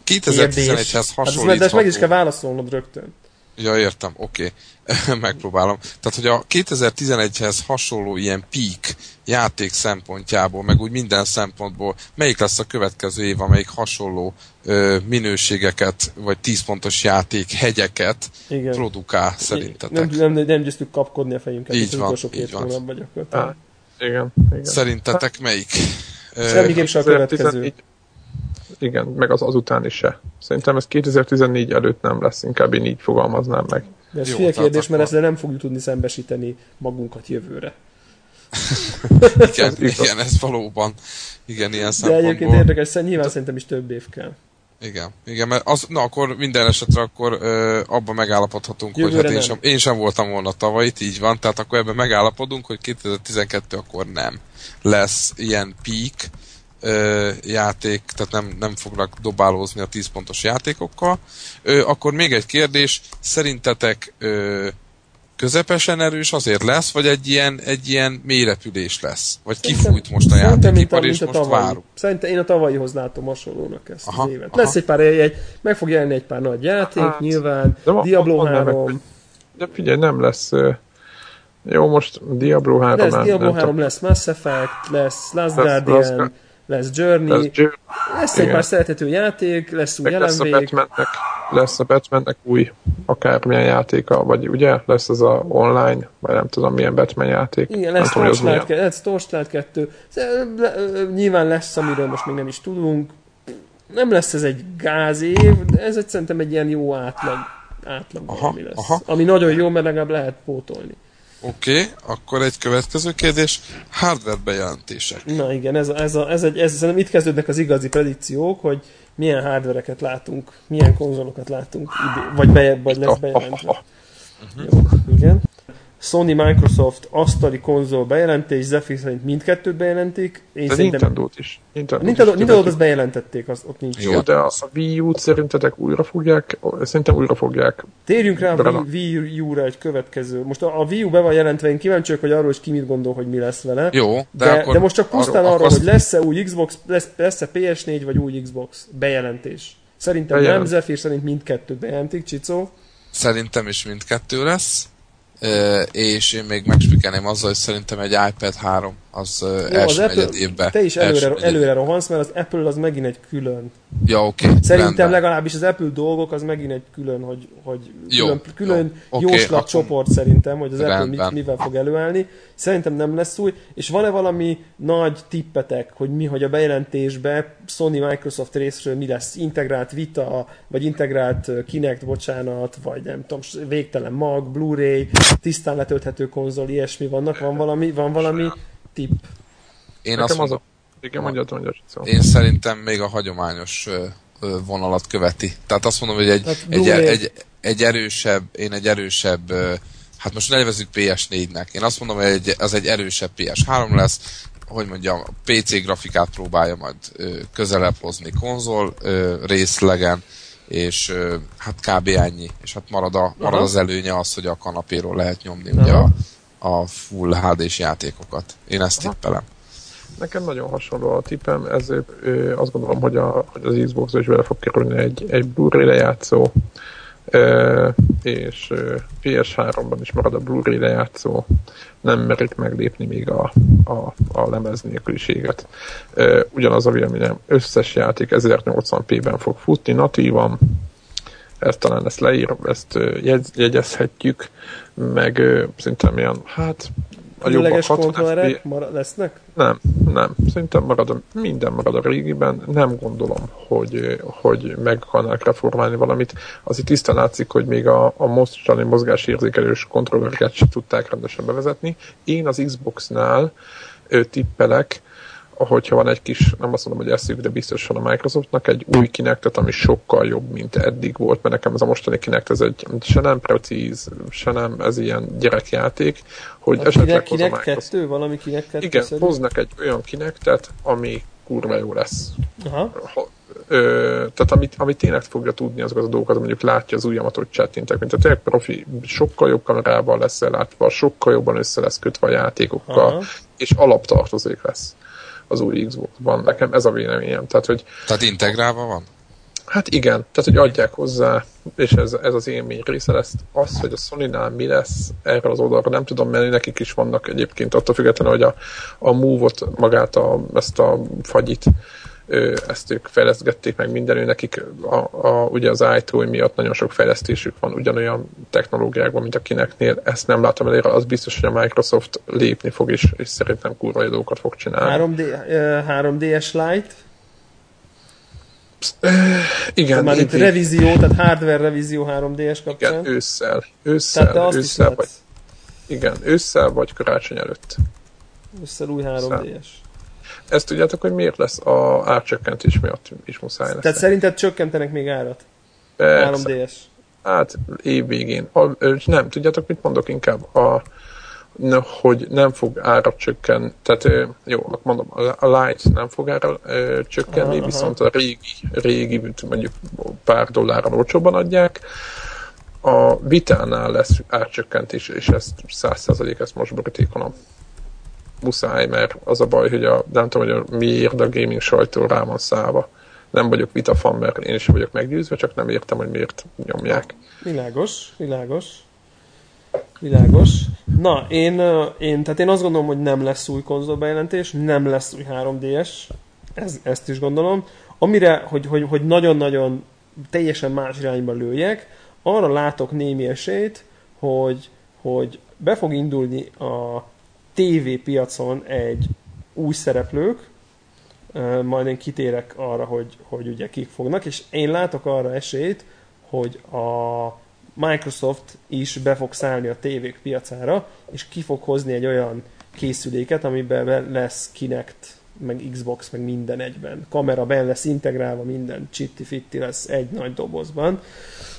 2011-hez hasonlítható... Hát de ezt meg is kell válaszolnod rögtön. Ja, értem, oké. Okay. [laughs] Megpróbálom. Tehát, hogy a 2011-hez hasonló ilyen peak játék szempontjából, meg úgy minden szempontból, melyik lesz a következő év, amelyik hasonló ö, minőségeket, vagy 10 pontos játék hegyeket Igen. produkál szerintetek? Nem, nem, nem győztük kapkodni a fejünket, így van, így van. Vagy akkor, igen, igen. Szerintetek melyik? Semmiképp se a következő. Igen, meg az azután is se. Szerintem ez 2014 előtt nem lesz, inkább én így fogalmaznám meg. De ez hülye kérdés, mert ezzel nem fogjuk tudni szembesíteni magunkat jövőre. [laughs] igen, [laughs] igen, ez valóban. Igen, ilyen De egyébként érdekes, nyilván szerintem is több év kell. Igen, igen, mert az, na akkor minden esetre akkor ö, abban megállapodhatunk, Jövőre hogy hát én sem, én sem voltam volna tavaly, így van, tehát akkor ebben megállapodunk, hogy 2012 akkor nem lesz ilyen peak, ö, játék, tehát nem, nem fognak dobálózni a 10 pontos játékokkal. Ö, akkor még egy kérdés, szerintetek ö, közepesen erős azért lesz, vagy egy ilyen, egy ilyen mélyrepülés lesz? Vagy kifújt most a játékipar, és most tavalyi. várunk? Szerintem én a tavalyihoz látom hasonlónak ezt aha, az évet. Aha. Lesz egy pár, egy, meg fog jelenni egy pár nagy játék, hát, nyilván, de Diablo 3. De figyelj, nem lesz... Jó, most Diablo 3 lesz, Diablo 3 lesz Mass Effect, lesz Last Guardian, lesz Journey, lesz, Journey. lesz egy pár szerethető játék, lesz új lesz a, Batmannek, lesz a Batmannek új akármilyen játéka, vagy ugye lesz az a online, vagy nem tudom milyen Batman játék. Igen, lesz Torchlight, lesz Torchlight 2, nyilván lesz, amiről most még nem is tudunk, nem lesz ez egy gázév, de ez egy, szerintem egy ilyen jó átlag, átlag aha, ami lesz. Aha. Ami nagyon jó, mert legalább lehet pótolni. Oké, okay, akkor egy következő kérdés. Hardware bejelentések. Na igen, ez, a, ez, a, ez, egy, ez szerintem itt kezdődnek az igazi predikciók, hogy milyen hardvereket látunk, milyen konzolokat látunk, vagy, be, vagy lesz bejelentve. Uh-huh. Jó, igen. Sony, Microsoft, asztali konzol bejelentés, Zephyr szerint mindkettőt bejelentik. Én de szerintem... Nintendo-t is. Nintendo, Nintendo, is Nintendo-t azt bejelentették, az, ott nincs. Jó, de a Wii U-t szerintetek újra fogják, szerintem újra fogják. Térjünk rá a Wii U-ra egy következő. Most a, a Wii U be van jelentve, én kíváncsi vagyok, hogy arról is ki mit gondol, hogy mi lesz vele. Jó, de, de, akkor de most csak pusztán arról, arról hogy lesz-e új Xbox, lesz, lesz-e PS4 vagy új Xbox bejelentés. Szerintem Bejelent. nem, Zephyr szerint mindkettőt bejelentik, Csicó. Szerintem is mindkettő lesz és én még megspikelném azzal, hogy szerintem egy iPad 3 az Jó, első az Apple, évben. Te is előre, előre rohansz, mert az Apple az megint egy külön. Ja, oké. Okay, szerintem rendben. legalábbis az Apple dolgok az megint egy külön, hogy, hogy jó, külön, külön jó. Okay, jóslat akkor... csoport szerintem, hogy az rendben. Apple mivel fog előállni. Szerintem nem lesz új. És van-e valami nagy tippetek, hogy mi, hogy a bejelentésbe Sony Microsoft részről mi lesz? Integrált Vita, vagy integrált Kinect, bocsánat, vagy nem tudom, végtelen mag, Blu-ray, tisztán letölthető konzol, ilyesmi vannak? Van valami, van valami tipp? Én Nekem azt az a... Igen, mondjad, mondjad. Szóval. Én szerintem még a hagyományos vonalat követi. Tehát azt mondom, hogy egy, hát egy, egy, egy erősebb, én egy erősebb hát most nevezzük PS4-nek. Én azt mondom, hogy egy, az egy erősebb PS3 lesz, hogy mondjam, PC grafikát próbálja majd ö, közelebb hozni konzol ö, részlegen, és ö, hát kb. ennyi. És hát marad, a, marad az előnye az, hogy a kanapéról lehet nyomni ugye a, a full HD-s játékokat. Én ezt Aha. tippelem. Nekem nagyon hasonló a tippem, ezért ö, azt gondolom, hogy, a, hogy az Xbox is bele fog kerülni egy, egy Blu-ray lejátszó, és PS3-ban is marad a Blu-ray lejátszó, nem merik meglépni még a, a, a lemez nélküliséget. Ugyanaz a véleményem, összes játék 1080p-ben fog futni natívan, ezt talán ezt leír, ezt jegyezhetjük, meg szinte milyen, hát a jobbak kontrollerek lesznek? Nem, nem. Szerintem marad a, minden marad a régiben. Nem gondolom, hogy, hogy meg akarnák reformálni valamit. Az itt tisztán látszik, hogy még a, a mostani mozgásérzékelős kontrollereket sem tudták rendesen bevezetni. Én az Xbox-nál tippelek, hogyha van egy kis, nem azt mondom, hogy eszük, de biztosan a Microsoftnak egy új kinektet, ami sokkal jobb, mint eddig volt, mert nekem ez a mostani Kinect, ez egy se nem precíz, se nem ez ilyen gyerekjáték, hogy a esetleg kinek, a Microsoft... kettő, valami kinek kettő Igen, szerint? hoznak egy olyan kinektet, ami kurva jó lesz. Aha. Ha, ö, tehát amit, amit tényleg fogja tudni azokat a dolgokat, mondjuk látja az ujjamat, hogy csettintek, mint a tényleg profi, sokkal jobb kamerával lesz ellátva, sokkal jobban össze lesz kötve a játékokkal, Aha. és alaptartozék lesz az új Xbox-ban. Nekem ez a véleményem. Tehát, hogy, Tehát integrálva van? Hát igen, tehát hogy adják hozzá, és ez, ez az élmény része lesz. Az, hogy a Sony-nál mi lesz erre az oldalra, nem tudom, mert nekik is vannak egyébként, attól függetlenül, hogy a, a Move-ot, magát, a, ezt a fagyit, ezt ők fejlesztgették meg mindenő, nekik a, a, ugye az iToy miatt nagyon sok fejlesztésük van ugyanolyan technológiákban, mint a kineknél. Ezt nem látom elére, az biztos, hogy a Microsoft lépni fog, és, és szerintem kurva dolgokat fog csinálni. 3D, uh, 3DS Lite? Uh, igen. Már itt revízió, tehát hardware revízió 3DS kapcsán. Igen, ősszel. Ősszel, tehát ősszel vagy, igen, ősszel vagy karácsony előtt. Ősszel új 3DS. Ezt tudjátok, hogy miért lesz a árcsökkentés miatt is muszáj lesz. Tehát szerinted csökkentenek még árat? Persze. 3DS. Hát év végén. A, nem, tudjátok, mit mondok inkább? A, hogy nem fog ára csökken, tehát jó, akkor mondom, a Light nem fog ára csökkenni, aha, viszont a régi, régi, mondjuk pár dollárra olcsóban adják. A Vitánál lesz árcsökkentés, és ezt 100% ezt most borítékonom muszáj, mert az a baj, hogy a, nem tudom, hogy a, miért a gaming sajtó rá van szállva. Nem vagyok vitafan, mert én is vagyok meggyőzve, csak nem értem, hogy miért nyomják. Világos, világos. Világos. Na, én, én, tehát én azt gondolom, hogy nem lesz új konzolbejelentés, nem lesz új 3DS, ez, ezt is gondolom. Amire, hogy, hogy, hogy nagyon-nagyon teljesen más irányba lőjek, arra látok némi esélyt, hogy, hogy be fog indulni a TV piacon egy új szereplők, majd én kitérek arra, hogy, hogy ugye kik fognak, és én látok arra esélyt, hogy a Microsoft is be fog szállni a tévék piacára, és ki fog hozni egy olyan készüléket, amiben lesz Kinect, meg Xbox, meg minden egyben. Kamera ben lesz integrálva, minden csitti-fitti lesz egy nagy dobozban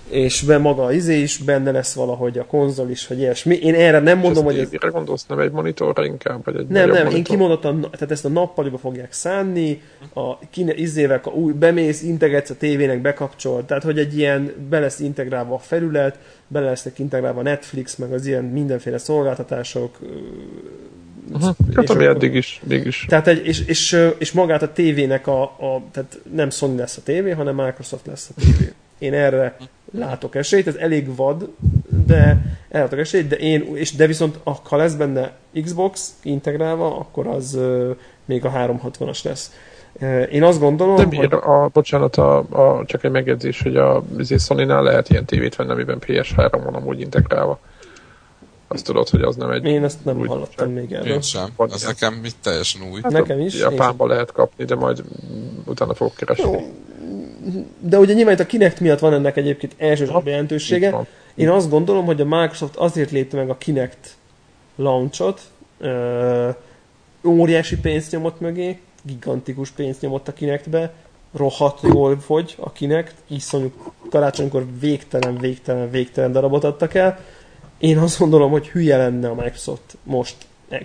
és be maga az izé is, benne lesz valahogy a konzol is, hogy ilyesmi. Én erre nem mondom, hogy... Ez... gondolsz, nem egy monitorra inkább, vagy egy Nem, nem, monitor. én kimondottam, tehát ezt a nappaliba fogják szánni, a kine, izével, a új, bemész, integetsz a tévének, bekapcsol, tehát hogy egy ilyen, be lesz integrálva a felület, be lesznek integrálva a Netflix, meg az ilyen mindenféle szolgáltatások, Uh-huh. Hát ami eddig is, eddig is. Tehát egy, és, és, és, magát a tévének a, a, tehát nem Sony lesz a tévé, hanem Microsoft lesz a tévé. Én erre látok esélyt, ez elég vad, de látok esélyt, de én, és de viszont ha lesz benne Xbox integrálva, akkor az uh, még a 360-as lesz. Uh, én azt gondolom, de hogy... A, bocsánat, a, a, csak egy megjegyzés, hogy a Sony-nál lehet ilyen tévét venni, amiben PS3 van amúgy integrálva. Azt tudod, hogy az nem egy... Én ezt nem hallottam még erről. Én sem. Ez nekem mit teljesen új. Hát nekem is. Japánban lehet kapni, de majd utána fogok keresni. Jó, de ugye nyilván itt a Kinect miatt van ennek egyébként elsősorban jelentősége. Én azt gondolom, hogy a Microsoft azért lépte meg a Kinect launchot, ö, óriási pénzt nyomott mögé, gigantikus pénzt nyomott a Kinectbe, rohadt jól fogy a Kinect, iszonyú karácsonykor végtelen, végtelen, végtelen darabot adtak el. Én azt gondolom, hogy hülye lenne a Microsoft most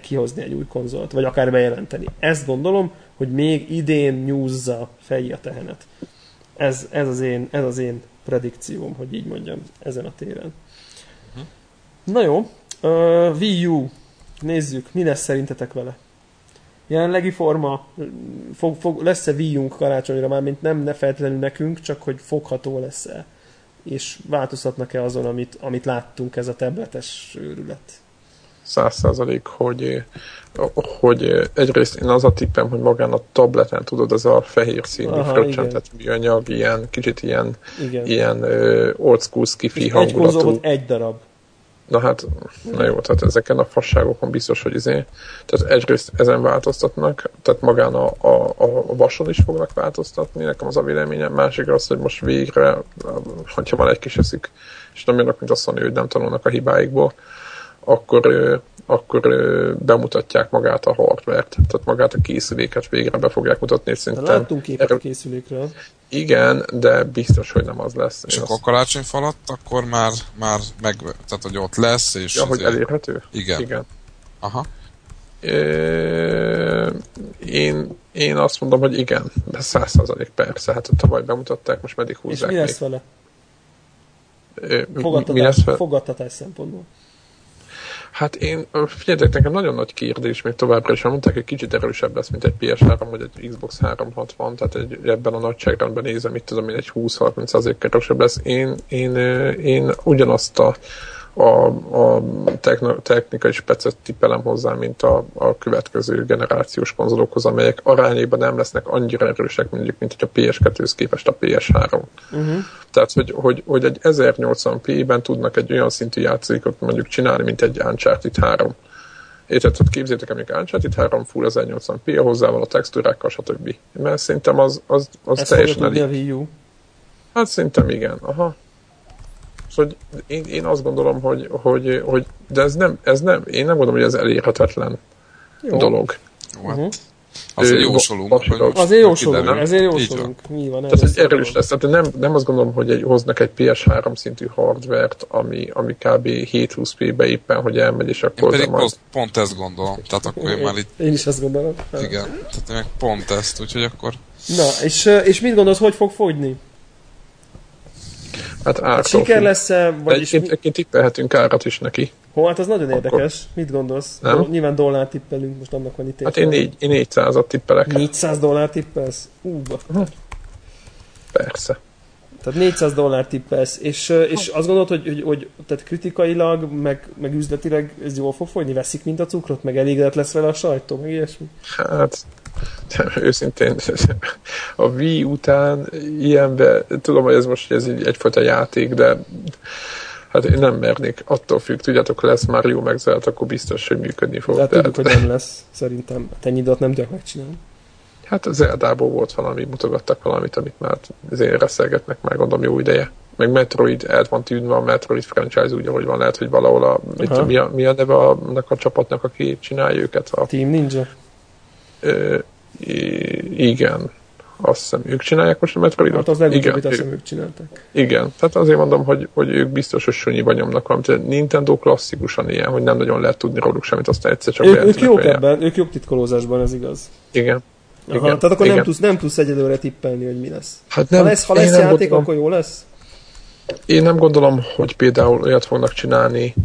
kihozni egy új konzolt, vagy akár bejelenteni. Ezt gondolom, hogy még idén nyúzza fejé a tehenet. Ez, ez, az én, ez az én predikcióm, hogy így mondjam, ezen a téren. Uh-huh. Na jó, uh, Wii U. Nézzük, mi lesz szerintetek vele? Jelenlegi forma, fog, fog, lesz-e Wii U karácsonyra már, mint nem ne feltétlenül nekünk, csak hogy fogható lesz-e. És változtatnak-e azon, amit, amit láttunk, ez a tabletes őrület? Száz százalék, hogy, hogy egyrészt én az a tippem, hogy magán a tableten tudod, ez a fehér színű fröccsentett műanyag, ilyen kicsit ilyen, igen. ilyen old school skifi hangulatú. Egy egy darab. Na hát, na jó, tehát ezeken a fasságokon biztos, hogy izé. Tehát egyrészt ezen változtatnak, tehát magán a, a, a vason is fognak változtatni, nekem az a véleményem. Másik az, hogy most végre, hogyha van egy kis eszik, és nem jönnek, mint azt mondani, hogy nem tanulnak a hibáikból, akkor, akkor bemutatják magát a hardware-t, tehát magát a készüléket végre be fogják mutatni. És szerintem láttunk képet a készülékről. Igen, de biztos, hogy nem az lesz. És akkor karácsony falat, akkor már, már meg, tehát hogy ott lesz, és... Ja, hogy elérhető? Igen. Igen. Aha. Én, én azt mondom, hogy igen, de száz százalék persze, hát tavaly bemutatták, most meddig húzzák És mi lesz vele? Fogadtatás, mi lesz vele? fogadtatás szempontból. Hát én, figyeljetek, nekem nagyon nagy kérdés még továbbra is, mondták, hogy kicsit erősebb lesz, mint egy PS3 vagy egy Xbox 360, tehát egy, ebben a nagyságrendben nézem, itt tudom, hogy egy 20-30 erősebb lesz. Én, én, én ugyanazt a a, a technikai specet tippelem hozzá, mint a, a következő generációs konzolokhoz, amelyek arányében nem lesznek annyira erősek, mondjuk, mint hogy a PS2-hoz képest a PS3. Uh-huh. Tehát, hogy, hogy, hogy egy 1080p-ben tudnak egy olyan szintű játékot mondjuk csinálni, mint egy Uncharted 3. Érted, hogy képzétek el, mondjuk Uncharted 3 full 1080p, hozzá van a textúrákkal, stb. Mert szerintem az, az, az Ezt teljesen elég. a Wii U. Hát szerintem igen, aha. Szóval én, én azt gondolom, hogy, hogy, hogy de ez nem, ez nem, én nem gondolom, hogy ez elérhetetlen Jó. dolog. Uh-huh. Azért jósolunk. Azért jósolunk, ezért jósolunk. Mi van, Tehát ez erős lesz. Tehát nem, nem azt gondolom, hogy egy, hoznak egy PS3 szintű hardvert, ami, ami kb. 720p-be éppen, hogy elmegy, és akkor... Én pedig majd... pont, pont ezt gondolom. Tehát akkor én, én már itt... Én is ezt gondolom. Igen, tehát meg pont ezt, úgyhogy akkor... Na, és, és mit gondolsz, hogy fog fogyni? Hát, hát siker lesz-e? Vagyis egyébként, egyébként tippelhetünk árat is neki. Hó, hát az nagyon Akkor... érdekes. Mit gondolsz? Nem? Do- nyilván dollár tippelünk, most annak van itt Hát én, négy, én 400-at tippelek. 400 dollár tippelsz? Ú, hm. Persze. Tehát 400 dollár tippelsz, és, és azt gondolod, hogy, hogy, hogy tehát kritikailag, meg, meg üzletileg ez jól fog folyni? Veszik, mint a cukrot, meg elégedett lesz vele a sajtó, meg ilyesmi? Hát, [laughs] őszintén a Wii után ilyenbe, tudom, hogy ez most ez egy, egyfajta játék, de hát én nem mernék, attól függ, tudjátok, lesz Mario meg Zelda, akkor biztos, hogy működni fog. De tudjuk, hogy nem lesz, szerintem. Ennyi időt nem tudják megcsinálni. Hát az Zeldából volt valami, mutogattak valamit, amit már azért reszelgetnek már gondolom jó ideje. Meg Metroid el van tűnve a Metroid franchise úgy, ahogy van, lehet, hogy valahol a, mit, mi, a, mi a neve annak a csapatnak, aki csinálja őket? A, Team Ninja? Ö, igen, azt hiszem ők csinálják most a Metroidot. Hát az legutóbbit azt hiszem ők csinálták. Igen, tehát azért mondom, hogy, hogy ők biztos, hogy sunyiba nyomnak valamit. Nintendo klasszikusan ilyen, hogy nem nagyon lehet tudni róluk semmit, aztán egyszer csak Ők, ők jók ebben, ők jobb titkolózásban, ez igaz. Igen. Aha, igen, tehát akkor igen. nem tudsz, nem tudsz egyelőre tippelni, hogy mi lesz. Hát nem, ha lesz, ha lesz játék, gondolom, akkor jó lesz? Én nem gondolom, hogy például olyat fognak csinálni,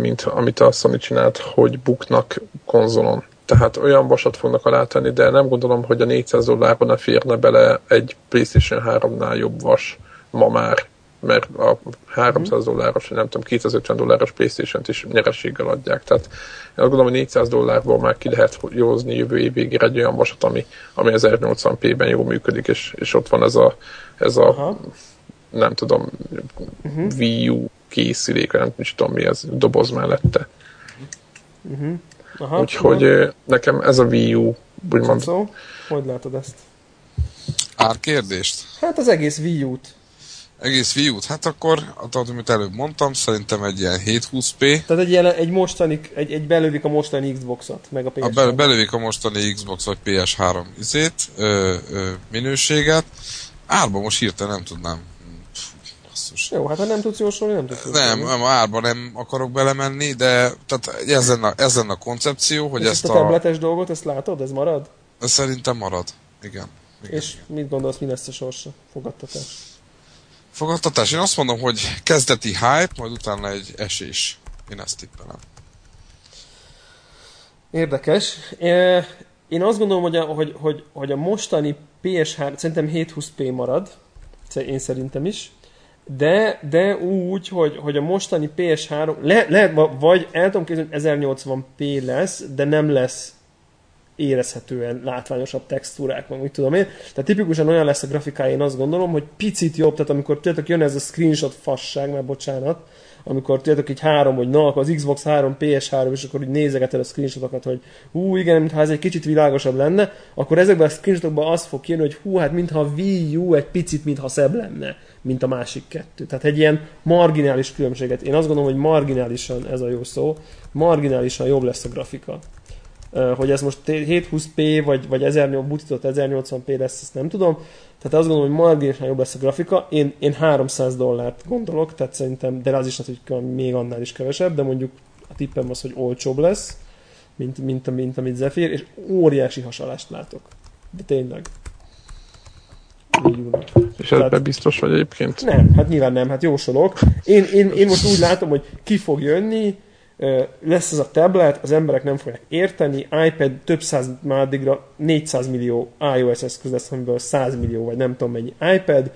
mint amit a Sony csinált, hogy buknak konzolon tehát olyan vasat fognak alátenni, de nem gondolom, hogy a 400 dollárban ne férne bele egy PlayStation 3-nál jobb vas ma már, mert a 300 dolláros, nem tudom, 250 dolláros Playstation-t is nyerességgel adják. Tehát én azt gondolom, hogy 400 dollárból már ki lehet józni jövő év végére egy olyan vasat, ami, ami 1080p-ben jól működik, és, és ott van ez a, ez a nem tudom, uh-huh. Wii U készülék, nem tudom mi ez, doboz mellette. Uh-huh. Aha, Úgyhogy aha. nekem ez a Wii U, úgymond. Szó, hogy látod ezt? Árkérdést? Hát az egész Wii U-t. Egész Wii U-t? Hát akkor, attól, amit előbb mondtam, szerintem egy ilyen 720p. Tehát egy, ilyen, egy mostani, egy, egy belővik a mostani Xbox-ot, meg a PS3. A be, belővik a mostani Xbox vagy PS3 izét, ö, ö, minőséget. Árba most hirtelen nem tudnám basszus. Jó, hát ha nem tudsz jósolni, nem tudsz jósolni. Nem, nem, árba nem akarok belemenni, de tehát ezen a, ezen a koncepció, hogy És ezt, ezt a... tabletes dolgot, ezt látod, ez marad? Ez szerintem marad, igen. igen És igen. mit gondolsz, mi lesz a sorsa? Fogadtatás? Fogadtatás. Én azt mondom, hogy kezdeti hype, majd utána egy esés. Én ezt tippelem. Érdekes. Én azt gondolom, hogy a, hogy, hogy, hogy a mostani PS3 szerintem 720p marad. Én szerintem is. De, de úgy, hogy, hogy a mostani PS3, le, lehet, vagy el tudom képzelni, hogy 1080p lesz, de nem lesz érezhetően látványosabb textúrák, meg úgy tudom én. Tehát tipikusan olyan lesz a grafikája, én azt gondolom, hogy picit jobb, tehát amikor tudjátok, jön ez a screenshot fasság, mert bocsánat, amikor tudjátok így három, hogy na, akkor az Xbox 3, PS3, és akkor úgy nézegeted a screenshotokat, hogy hú, igen, mintha ez egy kicsit világosabb lenne, akkor ezekben a screenshotokban az fog kijönni, hogy hú, hát mintha a Wii U egy picit, mintha szebb lenne, mint a másik kettő. Tehát egy ilyen marginális különbséget. Én azt gondolom, hogy marginálisan ez a jó szó, marginálisan jobb lesz a grafika hogy ez most 720p vagy, vagy 1080, butított 1080p lesz, ezt nem tudom. Tehát azt gondolom, hogy marginálisan jobb lesz a grafika. Én, én 300 dollárt gondolok, tehát szerintem, de az is lehet, hogy még annál is kevesebb, de mondjuk a tippem az, hogy olcsóbb lesz, mint, mint, mint amit Zephyr, és óriási hasalást látok. De tényleg. És ebben biztos vagy egyébként? Nem, hát nyilván nem, hát jósolok. Én, én, én most úgy látom, hogy ki fog jönni, lesz ez a tablet, az emberek nem fogják érteni, iPad több száz, már addigra 400 millió iOS eszköz lesz, amiből 100 millió, vagy nem tudom mennyi iPad,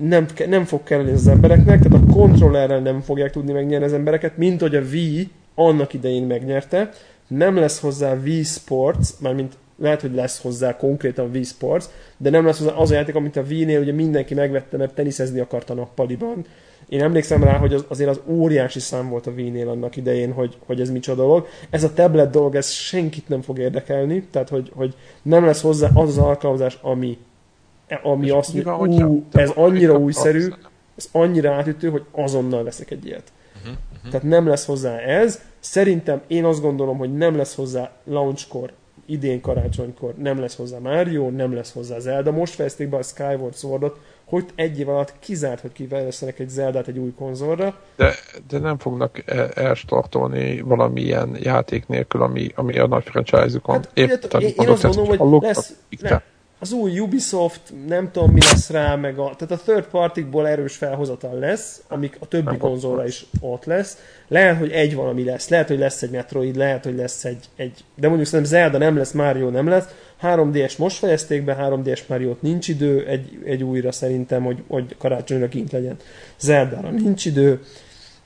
nem, nem fog kelleni az embereknek, tehát a kontrollerrel nem fogják tudni megnyerni az embereket, mint hogy a Wii annak idején megnyerte, nem lesz hozzá Wii Sports, mármint lehet, hogy lesz hozzá konkrétan Wii Sports, de nem lesz hozzá az a játék, amit a Wii-nél ugye mindenki megvette, mert teniszezni akart a nappaliban, én emlékszem rá, hogy az, azért az óriási szám volt a Wii-nél annak idején, hogy, hogy ez micsoda dolog. Ez a tablet dolog, ez senkit nem fog érdekelni, tehát hogy, hogy nem lesz hozzá az az alkalmazás, ami, ami azt mondja, ú, ez annyira újszerű, ez annyira átütő, hogy azonnal veszek egy ilyet. Uh-huh, uh-huh. Tehát nem lesz hozzá ez. Szerintem én azt gondolom, hogy nem lesz hozzá launchkor, idén karácsonykor, nem lesz hozzá Mario, nem lesz hozzá Zelda. Most fejezték be a Skyward Swordot, hogy egy év alatt kizárt, hogy kivesznek egy Zeldát egy új konzolra. De, de nem fognak e- elstartolni valamilyen játék nélkül, ami, ami a nagy franchise-ukon. Hát, Épp, én, én azt gondolom, hogy lesz, le, az új Ubisoft, nem tudom mi lesz rá, meg a, tehát a third partikból erős felhozatal lesz, amik a többi konzolra is ott lesz. Lehet, hogy egy valami lesz, lehet, hogy lesz egy Metroid, lehet, hogy lesz egy, egy de mondjuk szerintem Zelda nem lesz, Mario nem lesz, 3DS most fejezték be, 3DS Mario-t nincs idő, egy, egy újra szerintem, hogy, hogy karácsonyra kint legyen. Zeldára nincs idő.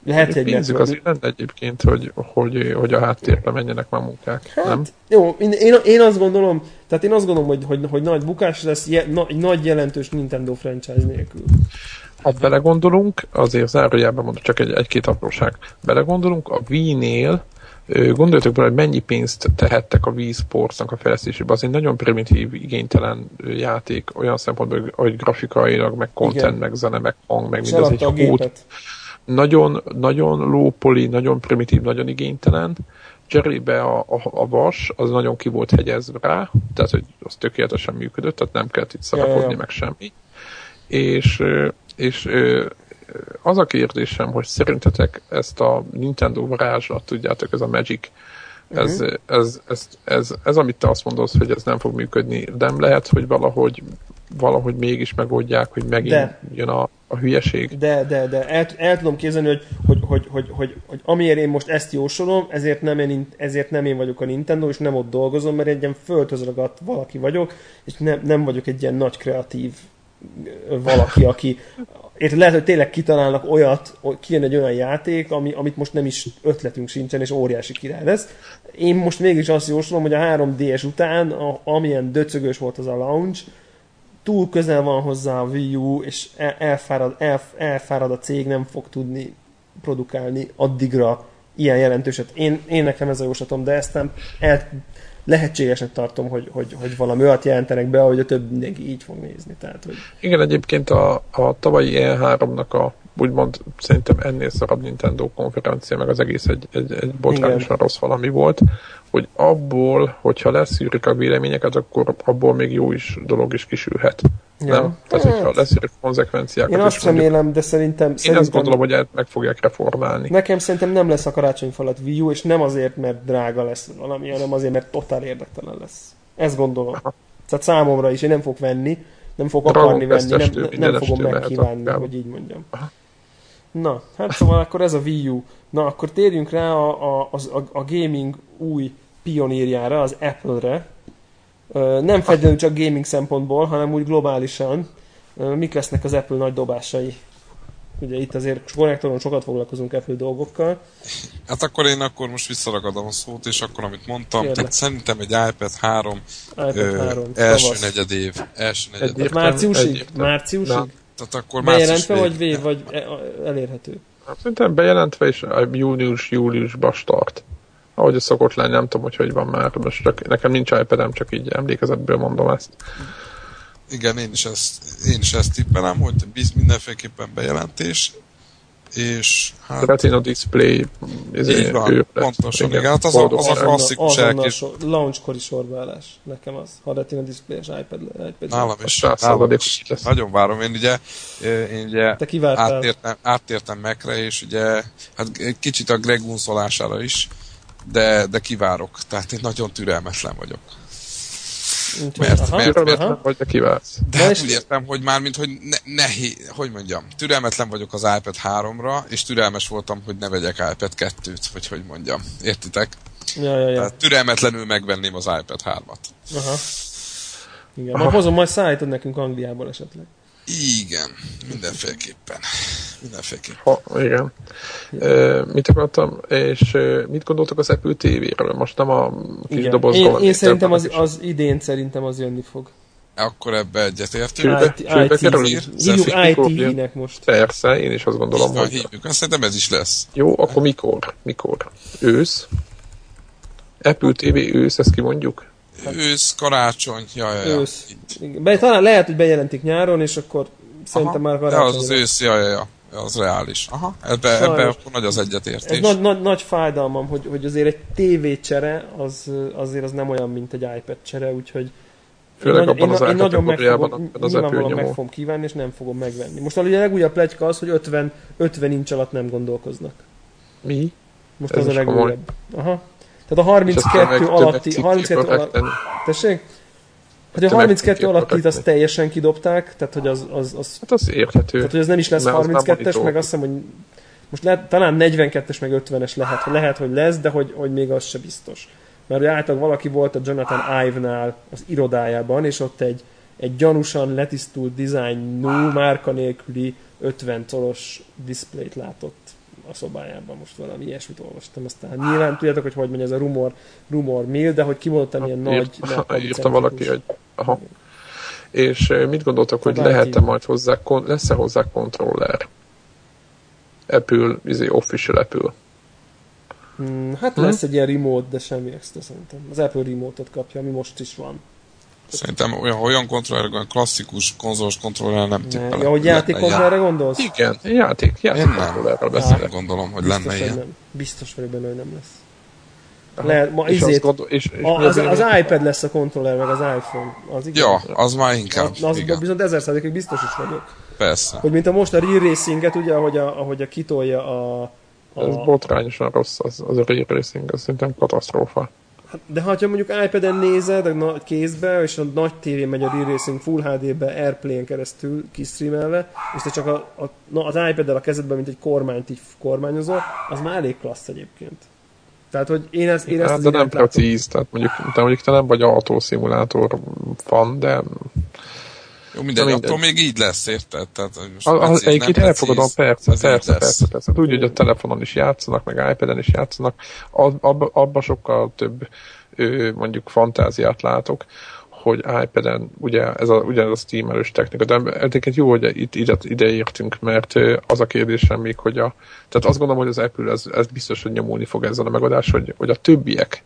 Lehet, hogy pénzük azért lenne egyébként, hogy, hogy, hogy a háttérbe menjenek már munkák, hát, nem? Jó, én, én, azt gondolom, tehát én azt gondolom, hogy, hogy, hogy nagy bukás lesz je, na, nagy jelentős Nintendo franchise nélkül. Ha belegondolunk, azért zárójában mondom, csak egy, egy-két apróság. Belegondolunk, a Wii-nél Gondoljatok bele, hogy mennyi pénzt tehettek a Wii Sportsnak a fejlesztésébe. Az egy nagyon primitív, igénytelen játék, olyan szempontból, hogy grafikailag, meg content, Igen. meg zene, meg hang, meg mindez egy hót. Nagyon, nagyon low poly, nagyon primitív, nagyon igénytelen. Cserébe a, a, a vas, az nagyon ki volt hegyezve rá, tehát hogy az tökéletesen működött, tehát nem kellett itt szarakodni, ja, ja. meg semmi. És, és az a kérdésem, hogy szerintetek ezt a Nintendo varázslat, tudjátok, ez a Magic, ez, uh-huh. ez, ez, ez, ez, amit te azt mondod, hogy ez nem fog működni, de nem lehet, hogy valahogy, valahogy mégis megoldják, hogy megint de. jön a, a hülyeség. De, de, de. El, el tudom képzelni, hogy, hogy, hogy, hogy, hogy, hogy amiért én most ezt jósolom, ezért nem, én, ezért nem én vagyok a Nintendo, és nem ott dolgozom, mert egy ilyen földhöz ragadt valaki vagyok, és nem, nem vagyok egy ilyen nagy kreatív valaki, aki, Érted, lehet, hogy tényleg kitalálnak olyat, kijön egy olyan játék, ami, amit most nem is ötletünk sincsen, és óriási király lesz. Én most mégis azt jósolom, hogy a 3DS után, a, amilyen döcögös volt az a launch, túl közel van hozzá a Wii U, és elfárad, el, elfárad a cég, nem fog tudni produkálni addigra ilyen jelentőset. Én, én nekem ez a jóslatom, de ezt nem el, lehetségesnek tartom, hogy, hogy, hogy valami olyat jelentenek be, hogy a több mindenki így fog nézni. Tehát, hogy... Igen, egyébként a, a tavalyi E3-nak a úgymond szerintem ennél szarabb Nintendo konferencia, meg az egész egy, egy, egy botrányosan rossz valami volt, hogy abból, hogyha leszűrik a véleményeket, akkor abból még jó is dolog is kisülhet. Ja. Nem? Tehát, hát. hogyha leszűrik konzekvenciákat. Én azt remélem, de szerintem... Én szerintem, azt gondolom, hogy meg fogják reformálni. Nekem szerintem nem lesz a karácsonyfalat Wii U, és nem azért, mert drága lesz valami, hanem azért, mert totál érdektelen lesz. Ezt gondolom. Aha. Tehát számomra is, én nem fogok venni, nem fogok akarni venni, nem, nem fogom megkívánni, hogy így mondjam. Aha. Na, hát szóval akkor ez a Wii U. Na, akkor térjünk rá a, a, a, a gaming új pionírjára, az Apple-re. Nem feltétlenül csak gaming szempontból, hanem úgy globálisan. Mik lesznek az Apple nagy dobásai? Ugye itt azért konnektoron sokat foglalkozunk Apple dolgokkal. Hát akkor én akkor most visszaragadom a szót, és akkor amit mondtam, Kérlek. tehát szerintem egy iPad 3, iPad ö, 3 első tavasz. negyed év. Első negyed év. Márciusig? Márciusig? Tehát akkor Bejelentve vagy, vév, vagy e- elérhető? Hát szerintem bejelentve és június-júliusban start. Ahogy ez szokott lenni, nem tudom, hogy hogy van már. Most csak, nekem nincs iPad-em, csak így emlékezetből mondom ezt. Igen, én is ezt, én is ezt tippelem, hogy biz mindenféleképpen bejelentés, és hát... Retina display, ez így van, pontosan, igen, hát az a, az a klasszikus elkép... launchkori sorbeállás, nekem az, ha Retina display és iPad, iPad nálam is, nálam is, nagyon várom, én ugye, én ugye áttértem, áttértem Mac-re, és ugye, hát kicsit a Greg unszolására is, de, de kivárok, tehát én nagyon türelmetlen vagyok. Mert, aha, mert, mert, aha. vagy kiválsz. De hát úgy értem, hogy már mint hogy ne, nehéz, hogy mondjam, türelmetlen vagyok az iPad 3-ra, és türelmes voltam, hogy ne vegyek iPad 2-t, vagy hogy mondjam. Értitek? Ja, ja, ja. Tehát türelmetlenül megvenném az iPad 3-at. Aha. Igen, Aha. majd hozom, majd szállítod nekünk Angliából esetleg. Igen, mindenféleképpen. Mindenféleképpen. Ha, igen. E, mit akartam, és mit gondoltok az Apple TV-ről? Most nem a kis igen. dobozból. Én, én szerintem az, az idén szerintem az jönni fog. Akkor ebbe egyetértünk. IT-nek most. Persze, én is azt gondolom, hogy... Hívjuk, azt szerintem ez is lesz. Jó, akkor mikor? Mikor? Ősz? Apple TV ősz, ezt kimondjuk? Ősz, karácsony, ja, ja, ja. Ősz. Be, talán lehet, hogy bejelentik nyáron, és akkor szerintem Aha. már karácsony. Ja, az az ősz, ja, ja, ja. Az reális. Aha. Ebbe, ebbe akkor nagy az egyetértés. Ez nagy, nagy, nagy fájdalmam, hogy, hogy azért egy tévécsere az, azért az nem olyan, mint egy iPad csere, úgyhogy Főleg én, abban én, az én nagyon meg fogom, az nyilvánvalóan meg fogom kívánni, és nem fogom megvenni. Most ugye a legújabb plegyka az, hogy 50, 50 incs alatt nem gondolkoznak. Mi? Most Ez az a legújabb. Aha. Tehát a 32 alatti... 32 alatti tessék? Hogy a 32 alatti azt teljesen kidobták, tehát hogy az... az, az hát az érthető. Tehát hogy ez nem is lesz 32-es, meg azt hiszem, hogy most lehet, talán 42-es meg 50-es lehet, lehet, hogy lesz, de hogy, hogy még az se biztos. Mert általában valaki volt a Jonathan Ive-nál az irodájában, és ott egy, egy gyanúsan letisztult dizájnú, márka nélküli 50 colos diszplét látott a szobájában, most valami ilyesmit olvastam. Aztán nyilván tudjátok, hogy hogy megy ez a rumor, rumor mill, de hogy kimondottam ilyen nagy... nagy írta valaki, hogy aha. És mit gondoltak, hogy lehet-e majd hozzá, lesz-e hozzá kontroller? Apple, izé, official Apple. Hmm, hát hmm? lesz egy ilyen remote, de semmi extra szerintem. Az Apple remote-ot kapja, ami most is van. Szerintem olyan, olyan kontroller, olyan klasszikus konzolos kontroller nem tippelek. Ja, hogy játékkontrollerre gondolsz? Igen, játék, játék kontrollerről beszélek. Nem gondolom, hogy Biztos, lenne ilyen. Nem. Biztos vagyok benne, hogy nem lesz. Lehet, ma és izét, gondol, és, és az, az, iPad lesz a kontroller, meg az iPhone. Az igen. Ja, az már inkább. Az, az igen. viszont ezer százalékig biztos is vagyok. Persze. Hogy mint a most a Real Racinget, ugye, ahogy a, ahogy a kitolja a... a... Ez botrányosan rossz, az, az a Real Racing, az szerintem katasztrófa. Hát, de ha mondjuk iPad-en nézed, a nagy kézbe, és a nagy tévén megy a Re-Racing Full HD-be Airplay-en keresztül kistreamelve, és te csak a, a, az iPad-del a kezedben, mint egy kormányt így kormányozol, az már elég klassz egyébként. Tehát, hogy én ezt, én ezt hát, de nem precíz, tehát mondjuk, te mondjuk te nem vagy autószimulátor fan, de jó, mindegy, mindegy. attól még így lesz, érted? Tehát, most a, az, egyébként elfogadom, persze, persze, persze, persze, persze. Úgy, hogy a telefonon is játszanak, meg iPad-en is játszanak, abban abba sokkal több mondjuk fantáziát látok, hogy iPad-en ugye ez a, ugyanez a Steam erős technika, de egyébként jó, hogy itt ide, ide értünk, mert az a kérdésem még, hogy a, tehát azt gondolom, hogy az Apple ez, ez biztos, hogy nyomulni fog ezzel a megoldás, hogy, hogy a többiek,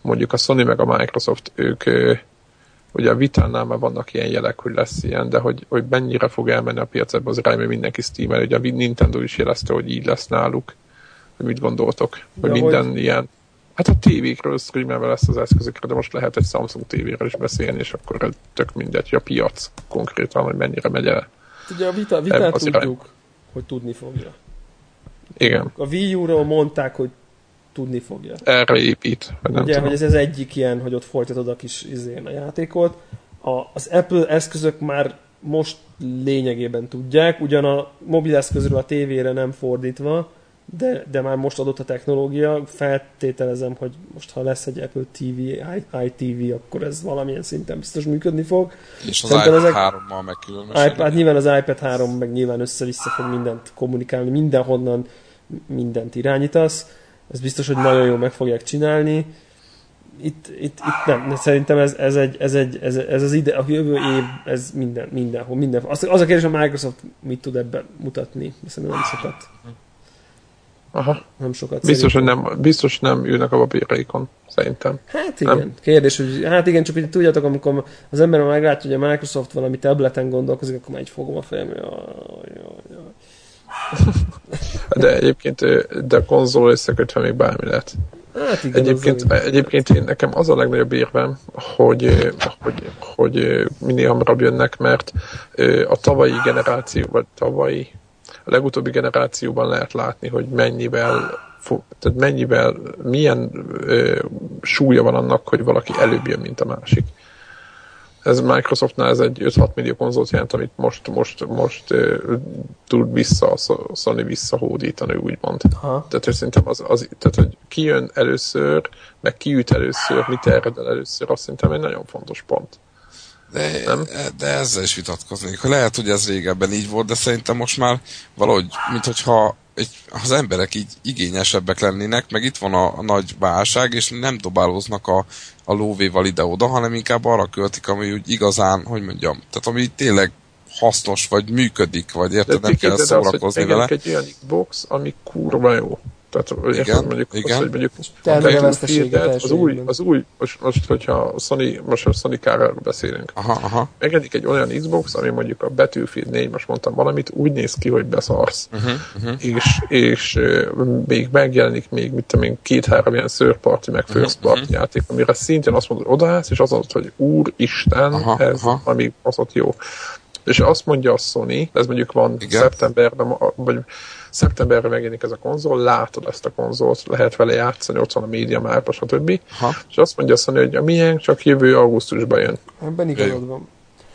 mondjuk a Sony meg a Microsoft, ők Ugye a vitánál már vannak ilyen jelek, hogy lesz ilyen, de hogy, hogy mennyire fog elmenni a piac az irányba, mindenki steam Ugye a Nintendo is jelezte, hogy így lesz náluk. Hogy mit gondoltok? Hogy de minden hogy... ilyen Hát a tévékről streamelve lesz az eszközökre, de most lehet egy Samsung tévéről is beszélni, és akkor tök mindegy, a piac konkrétan, hogy mennyire megy el. Ugye a vita, vitát tudjuk, irány. hogy tudni fogja. Igen. A Wii U-ról mondták, hogy tudni fogja. Erre épít. Ugye, tudom. hogy ez az egyik ilyen, hogy ott folytatod a kis izén a játékot. A, az Apple eszközök már most lényegében tudják, ugyan a mobileszközről a tévére nem fordítva, de, de már most adott a technológia, feltételezem, hogy most ha lesz egy Apple TV, iTV, akkor ez valamilyen szinten biztos működni fog. És az Szerintem iPad 3-mal meg különösen. Hát nyilván az iPad 3 meg nyilván össze-vissza fog mindent kommunikálni, mindenhonnan mindent irányítasz. Ez biztos, hogy nagyon jól meg fogják csinálni. Itt, itt, itt nem, szerintem ez, ez, egy, ez, egy, ez, ez az ide, a jövő év, ez minden, mindenhol, mindenhol. Az, az a kérdés, a Microsoft mit tud ebben mutatni, hiszen nem sokat. Aha. Nem sokat biztos, hogy nem, biztos nem ülnek a papírjaikon, szerintem. Hát igen. Nem? Kérdés, hogy hát igen, csak hogy tudjátok, amikor az ember meglátja, hogy a Microsoft valami tableten gondolkozik, akkor már egy fogom a fejem, jaj, jaj, jaj. [laughs] De egyébként de a konzol összekötve még bármi lehet. Hát igen, egyébként, az egyébként én, nekem az a legnagyobb érvem, hogy, hogy, hogy minél hamarabb jönnek, mert a tavalyi generáció, vagy tavalyi, a legutóbbi generációban lehet látni, hogy mennyivel tehát mennyivel, milyen ö, súlya van annak, hogy valaki előbb jön, mint a másik ez Microsoftnál ez egy 5-6 millió konzolt jelent, amit most, most, most uh, tud vissza, Sony visszahódítani, úgymond. Aha. Tehát, hogy szerintem az, az, tehát, hogy ki jön először, meg ki üt először, mit ered el először, azt szerintem egy nagyon fontos pont. De, nem? de ezzel is vitatkoznék. Lehet, hogy ez régebben így volt, de szerintem most már valahogy, mint hogyha egy, az emberek így igényesebbek lennének, meg itt van a, a nagy válság, és nem dobálóznak a, a lóvéval ide-oda, hanem inkább arra költik, ami úgy igazán, hogy mondjam, tehát ami tényleg hasznos, vagy működik, vagy érted, nem kell szórakozni vele. egy olyan Xbox, ami kurva jó. Tehát igen, mondjuk, igen. Az, hogy mondjuk a az új, az új, most, most hogyha Sony, most a Sony káráról beszélünk, aha, aha. megedik egy olyan Xbox, ami mondjuk a Battlefield 4, most mondtam valamit, úgy néz ki, hogy beszarsz. Uh-huh, uh-huh. És, és még megjelenik még, mit tudom én, két-három ilyen third party, meg first party uh-huh. játék, amire szintén azt mondod, hogy odaállsz, és az az, hogy úristen, aha, ez aha. ami az ott jó. És azt mondja a Sony, ez mondjuk van Igen. szeptemberben, vagy szeptemberre megjelenik ez a konzol, látod ezt a konzolt, lehet vele játszani, ott van a média márpa, stb. Ha. És azt mondja azt hogy a milyen csak jövő augusztusban jön. Ebben igazad van.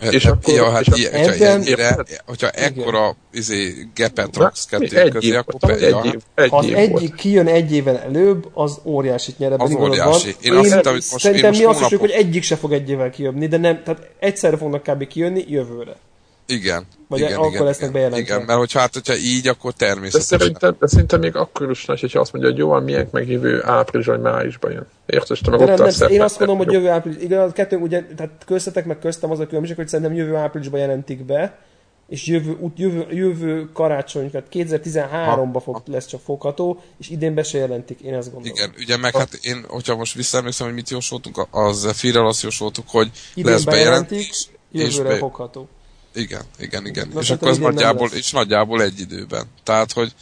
És akkor, ja, hát és ilyen, ebben, hogyha, ennyire, hogyha ekkora izé, gepet raksz kettő közé, év, akkor egy, ja. év, egy ha az év egyik kijön egy éven előbb, az óriásit nyer Az óriási. Én, Én azt hittem, hogy most, Szerintem mi azt hiszük, hogy egyik se fog egy évvel kijönni, de nem, tehát egyszerre fognak kb. kijönni jövőre. Igen. Vagy igen, akkor igen, lesznek bejelentve. Igen, mert hogyha, hát, hogyha így, akkor természetesen. De szerintem, de szerintem még akkor is nagy, hogyha azt mondja, hogy jó, milyen meg jövő április vagy májusban jön. Érted? Te meg de ott nem, nem, én azt mondom, hogy jövő április. Igen, a kettő, ugye, tehát köztetek meg köztem az a különbség, hogy szerintem jövő áprilisban jelentik be, és jövő, jövő, jövő karácsony, tehát 2013-ban fog, lesz csak fogható, és idén be se jelentik, én ezt gondolom. Igen, ugye meg hát én, hogyha most visszaemlékszem, hogy mit jósoltunk, az Firrel azt jósoltuk, hogy idén lesz bejelentés, jövőre be... fogható. Igen, igen, igen. Na, és akkor az nagyjából, és nagyjából egy időben. Tehát, hogy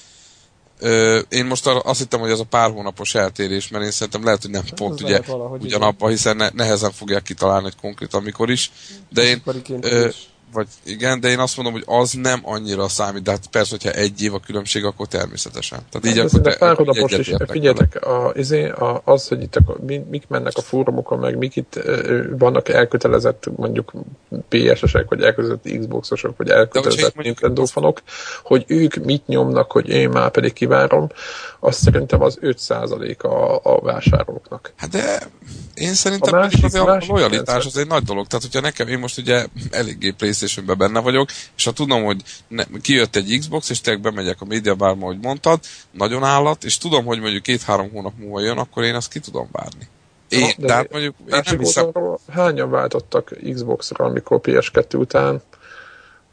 ö, én most azt hittem, hogy ez a pár hónapos eltérés, mert én szerintem lehet, hogy nem ez pont ugye ugyanabban, hiszen ne, nehezen fogják kitalálni, hogy konkrétan mikor is. De én, ö, vagy igen, de én azt mondom, hogy az nem annyira számít, de hát persze, hogyha egy év a különbség, akkor természetesen. Tehát így hát, akkor te, párhuzamos is, figyeljetek, a, izé, a, az, hogy itt a, mik mennek a fórumokon, meg mik itt vannak elkötelezett mondjuk PS-esek, vagy elkötelezett Xbox-osok, vagy elkötelezett Nintendo fanok, hogy ők mit nyomnak, hogy én már pedig kivárom, azt szerintem az 5% a, a vásárlóknak. Hát de én szerintem a, másik, a, a lojalitás az egy nagy dolog. Tehát, hogyha nekem, én most ugye eléggé playstation benne vagyok, és ha tudom, hogy ne, kijött egy Xbox, és tényleg bemegyek a médiabárba, ahogy mondtad, nagyon állat, és tudom, hogy mondjuk két-három hónap múlva jön, akkor én azt ki tudom várni. Én, de tehát mondjuk én nem hiszem... Hányan váltottak Xbox-ra, amikor PS2 után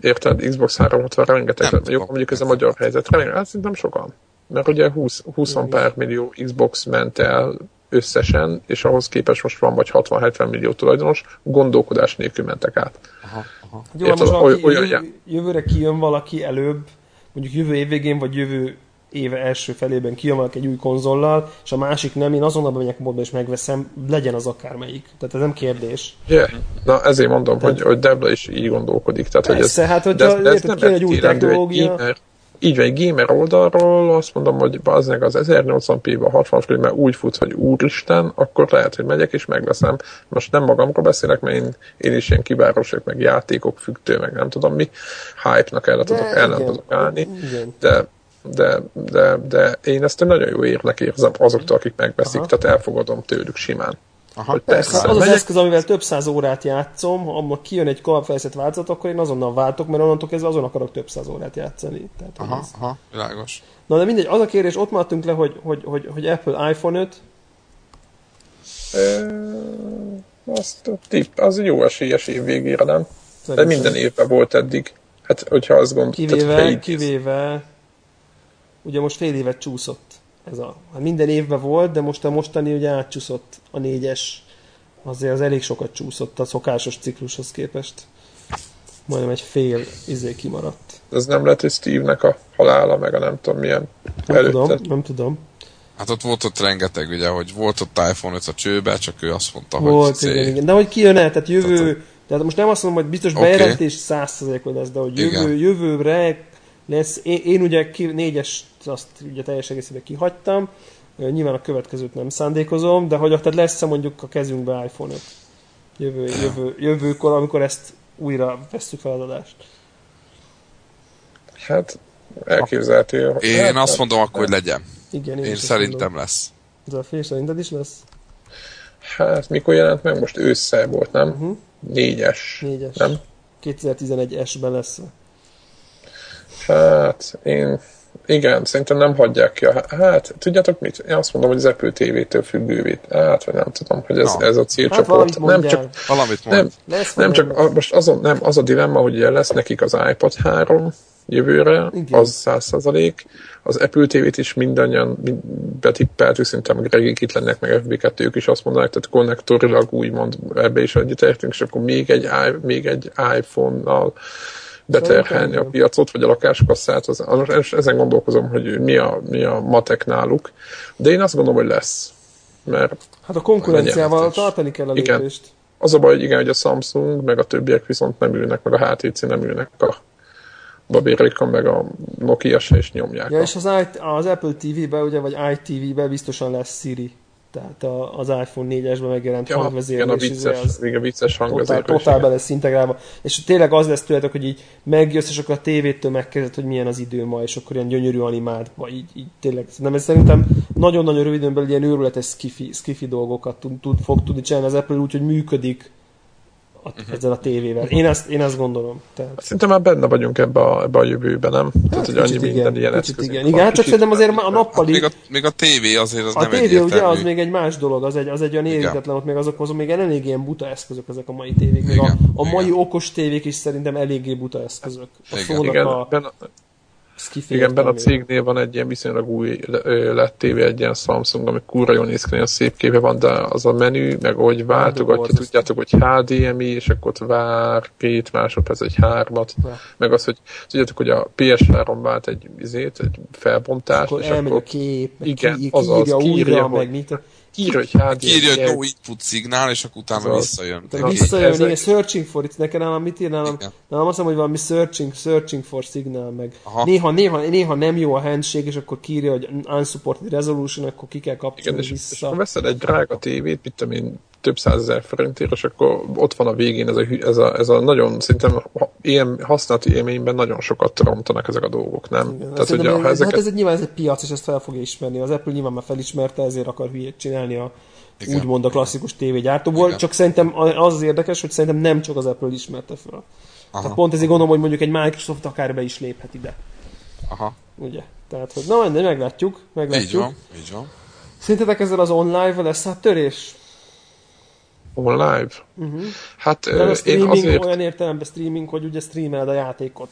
Érted? Xbox 360 rengeteg. Nem jó, mondjuk ez a magyar helyzet. Hát szerintem sokan. Mert ugye 20, 20 pár millió Xbox ment el összesen, és ahhoz képest most van vagy 60-70 millió tulajdonos, gondolkodás nélkül mentek át. Aha, aha. Jó, Érted, most valaki, olyan, jövő, jövőre kijön valaki előbb, mondjuk jövő év végén, vagy jövő éve első felében kijön valaki egy új konzollal, és a másik nem, én azonnal bemegyek módba és megveszem, legyen az akármelyik. Tehát ez nem kérdés. Yeah. Na ezért mondom, Tehát, hogy, hogy Debla is így gondolkodik. Tehát, persze, hogy ez, hát hogyha de ez, de ez nem egy új technológia... Egy így van, egy gamer oldalról azt mondom, hogy az az 1080p-ben 60 frame úgy fut, hogy úristen, akkor lehet, hogy megyek és megveszem. Most nem magamról beszélek, mert én, én is ilyen kibárosok, meg játékok függtő, meg nem tudom mi, hype-nak el tudok, el tudok állni, de de, de, de én ezt nagyon jó érnek érzem azoktól, akik megveszik, Aha. tehát elfogadom tőlük simán. Aha, hogy persze. Az az eszköz, amivel több száz órát játszom, ha kijön egy kalapfejszett változat, akkor én azonnal váltok, mert onnantól kezdve azon akarok több száz órát játszani. Tehát aha, ez... aha, világos. Na de mindegy, az a kérdés, ott maradtunk le, hogy, hogy, hogy, hogy Apple iPhone 5. E, azt tipp, az jó esélyes év végére, nem? Szerintem. De minden évben volt eddig. Hát, hogyha azt gondolod. Kivéve, kivéve, ugye most fél évet csúszott ez a, hát minden évben volt, de most a mostani ugye átcsúszott a négyes, azért az elég sokat csúszott a szokásos ciklushoz képest. Majdnem egy fél izé kimaradt. Ez nem lehet, hogy Steve-nek a halála, meg a nem tudom milyen nem előtte. tudom, nem tudom. Hát ott volt ott rengeteg, ugye, hogy volt ott iPhone 5 a csőbe, csak ő azt mondta, volt, hogy igen, igen. De hogy kijön el, tehát jövő, tehát, tehát most nem azt mondom, hogy biztos okay. bejelentés 100%-ot lesz, de hogy jövő, jövőre lesz. Én, én ugye ki, négyes, azt ugye teljes egészében kihagytam, nyilván a következőt nem szándékozom, de hogy tehát lesz-e mondjuk a kezünkbe iPhone 5 jövő, jövő, jövőkor, amikor ezt újra veszük fel az adást. Hát elképzelhető. Én hát, azt mondom akkor, hogy legyen. Igen, én, én szerintem mondom. lesz. Ez a fél szerinted is lesz? Hát mikor jelent meg? Most ősszel volt, nem? Uh-huh. Négyes. Négyes. Nem? 2011-esben lesz. Hát, én igen, szerintem nem hagyják ki. A, hát, tudjátok mit? Én azt mondom, hogy az Apple TV-től függővé. Hát, vagy nem tudom, hogy ez, no. ez a célcsoport. Hát nem csak, valamit nem, nem csak, a, most azon, nem, az a dilemma, hogy ugye lesz nekik az iPad 3 jövőre, Igen. az 100%. Az Apple TV-t is mindannyian mind betippeltük, szerintem Gregik itt lennek, meg FB2 ők is azt mondanak, tehát konnektorilag úgymond ebbe is egyetértünk, és akkor még egy, még egy iPhone-nal beterhelni a piacot, vagy a lakáskasszát, az, az, ezen gondolkozom, hogy mi a, mi a matek náluk. De én azt gondolom, hogy lesz. Mert hát a konkurenciával tartani kell a lépést. Igen. Az a baj, hogy igen, hogy a Samsung, meg a többiek viszont nem ülnek, meg a HTC nem ülnek a babérékon, meg a Nokia se is nyomják. Ja, a... és az, az Apple TV-be, ugye, vagy iTV-be biztosan lesz Siri tehát a, az iPhone 4-esben megjelent ja, hangvezérlés. Igen, a vicces, az igen, vicces hangvezérlés. Totál, totál be lesz integrálva. És tényleg az lesz tőletek, hogy így megjössz, és akkor a tévétől megkezded, hogy milyen az idő ma, és akkor ilyen gyönyörű animált, vagy így, így tényleg. Nem, ez szerintem nagyon-nagyon röviden belül ilyen őrületes skifi, skifi dolgokat tud, tud, fog tudni csinálni az Apple úgy, hogy működik a, uh-huh. ezzel a tévével. Én ezt, én ezt gondolom. Tehát... Szerintem már benne vagyunk ebbe a, ebbe a jövőben, nem? Hát, Tehát, hogy annyi igen, minden ilyen kicsit igen. igen, hát csak szerintem azért a nappali... Hát még, a, még a tévé azért az a nem tévé ugye az még egy más dolog, az egy, az egy olyan érintetlen, ott még azok, azok még elég ilyen buta eszközök ezek a mai tévék. Még igen, a, a mai igen. okos tévék is szerintem eléggé buta eszközök. A igen. igen, a, igen, benne a cégnél van egy ilyen viszonylag új lett tévé, egy ilyen Samsung, ami kurva jól néz ki, szép képe van, de az a menü, meg hogy váltogatja, tudjátok, hogy HDMI, és akkor ott vár két másodperc, egy hármat, ja. meg az, hogy tudjátok, hogy a PS3 vált egy, izét, egy felbontást, és akkor, és akkor kép, igen, ki, az az, kiírja, meg mit, írja, hogy HDMI. Írja, hogy no input szignál, és akkor utána az visszajön. De visszajön, igen, searching for it. Nekem nálam mit ír nálam? Nálam azt mondom, hogy valami searching, searching for signal, meg néha, néha, néha, nem jó a handshake, és akkor kírja, hogy unsupported resolution, akkor ki kell kapcsolni igen, vissza. És, és veszed egy drága tévét, mit tudom én, több százezer forintért, és akkor ott van a végén ez a, ez a, ez a nagyon, szerintem ilyen használati élményben nagyon sokat romtanak ezek a dolgok, nem? Igen, Tehát, hogy a, ezeket... Hát ez egy, nyilván ez egy piac, és ezt fel fogja ismerni. Az Apple nyilván már felismerte, ezért akar hülyét csinálni a, Igen. úgymond a klasszikus tévégyártóból. Igen. Csak szerintem az az érdekes, hogy szerintem nem csak az Apple ismerte fel. Aha. Tehát pont ezért gondolom, hogy mondjuk egy Microsoft akár be is léphet ide. Aha. Ugye? Tehát, hogy na, de meglátjuk, meglátjuk. Így van, így van. Szerintetek ezzel az online lesz hát törés? Online? Uh-huh. Hát Nem a streaming én azért... olyan értelemben streaming, hogy ugye streameled a játékot.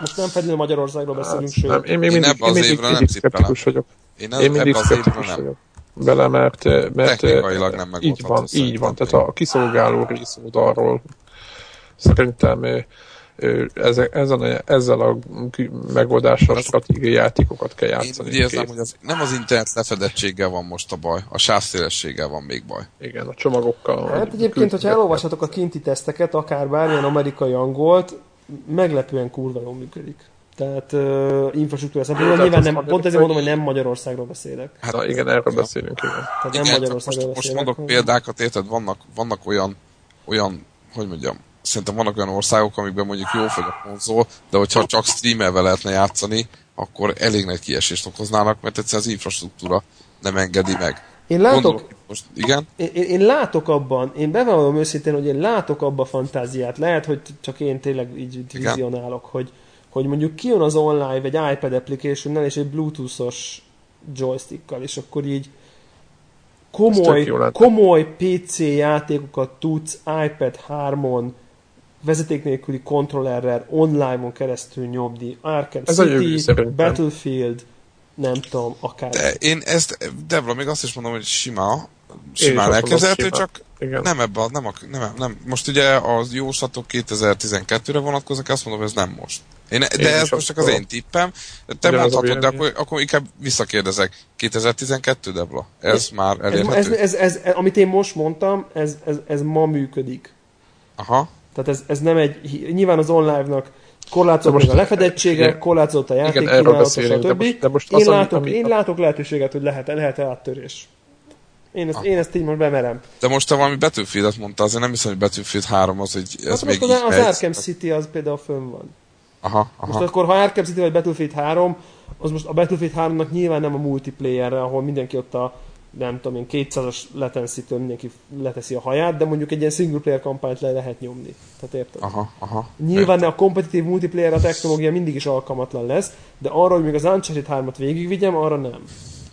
Most nem feltétlenül Magyarországról hát, beszélünk, sőt. Nem, én, még mindig, én, én mindig, mindig szkeptikus vagyok. Én, ez, én mindig szkeptikus vagyok bele, mert, mert nem így van, így van. Tehát a kiszolgáló rész arról szerintem ezen a, ezzel a megoldással a stratégiai játékokat kell játszani. Én érzem, hogy az, nem az internet lefedettséggel van most a baj, a sávszélességgel van még baj. Igen, a csomagokkal. Hát egyébként, hogyha elolvashatok a kinti teszteket, akár bármilyen amerikai angolt, meglepően kurva jól működik. Tehát uh, infrastruktúra szempontból nyilván nem, pont ezért mondom, hogy nem Magyarországról beszélek. Hát Na, igen, erről beszélünk, igen. Tehát igen, nem Magyarországról most, beszélek. Most mondok példákat, érted, vannak, vannak olyan, olyan, hogy mondjam, szerintem vannak olyan országok, amikben mondjuk jó fogy a konzol, de hogyha csak streamelve lehetne játszani, akkor elég nagy kiesést okoznának, mert egyszerűen az infrastruktúra nem engedi meg. Én látok, Gondolok, most, igen? Én, én, én, látok abban, én bevallom őszintén, hogy én látok abban fantáziát. Lehet, hogy csak én tényleg így vizionálok, hogy, hogy mondjuk kijön az online egy iPad application és egy bluetoothos joystickkal, és akkor így komoly, komoly PC játékokat tudsz iPad 3-on vezeték nélküli kontrollerrel online-on keresztül nyomni. Arkham Ez City, Battlefield, nem tudom, akár. De én ezt, Debra, még azt is mondom, hogy sima, simán elképzelhető, csak Igen. nem ebben, nem, a, nem, nem, most ugye az jóslatok 2012-re vonatkoznak, azt mondom, hogy ez nem most. Én, de én ez most csak az én tippem. Te Ugyan mondhatod, de akkor, akkor inkább visszakérdezek. 2012, Debla? Ez, ez már elérhető? Ez, ez, ez, ez, amit én most mondtam, ez, ez, ez ma működik. Aha. Tehát ez, ez nem egy... Nyilván az online-nak korlátozott most, a lefedettsége, igen, korlátozott a játék kínálat, stb. De most, de most én, látok, ami, én látok lehetőséget, hogy lehet, lehet áttörés. Én ezt, ah. én ezt így most bemerem. De most te valami Battlefield-et mondta, azért nem hiszem, hogy Battlefield 3 az, hogy ez hát még most az, az Arkham City az például fönn van. Aha, aha. Most akkor, ha Arkham City vagy Battlefield 3, az most a Battlefield 3-nak nyilván nem a multiplayerre, ahol mindenki ott a nem tudom én, 200-as latency mindenki leteszi a haját, de mondjuk egy ilyen single player kampányt le lehet nyomni. Tehát érted? Aha, aha. Nyilván értem. a kompetitív multiplayer a technológia mindig is alkalmatlan lesz, de arra, hogy még az Uncharted 3-at végigvigyem, arra nem.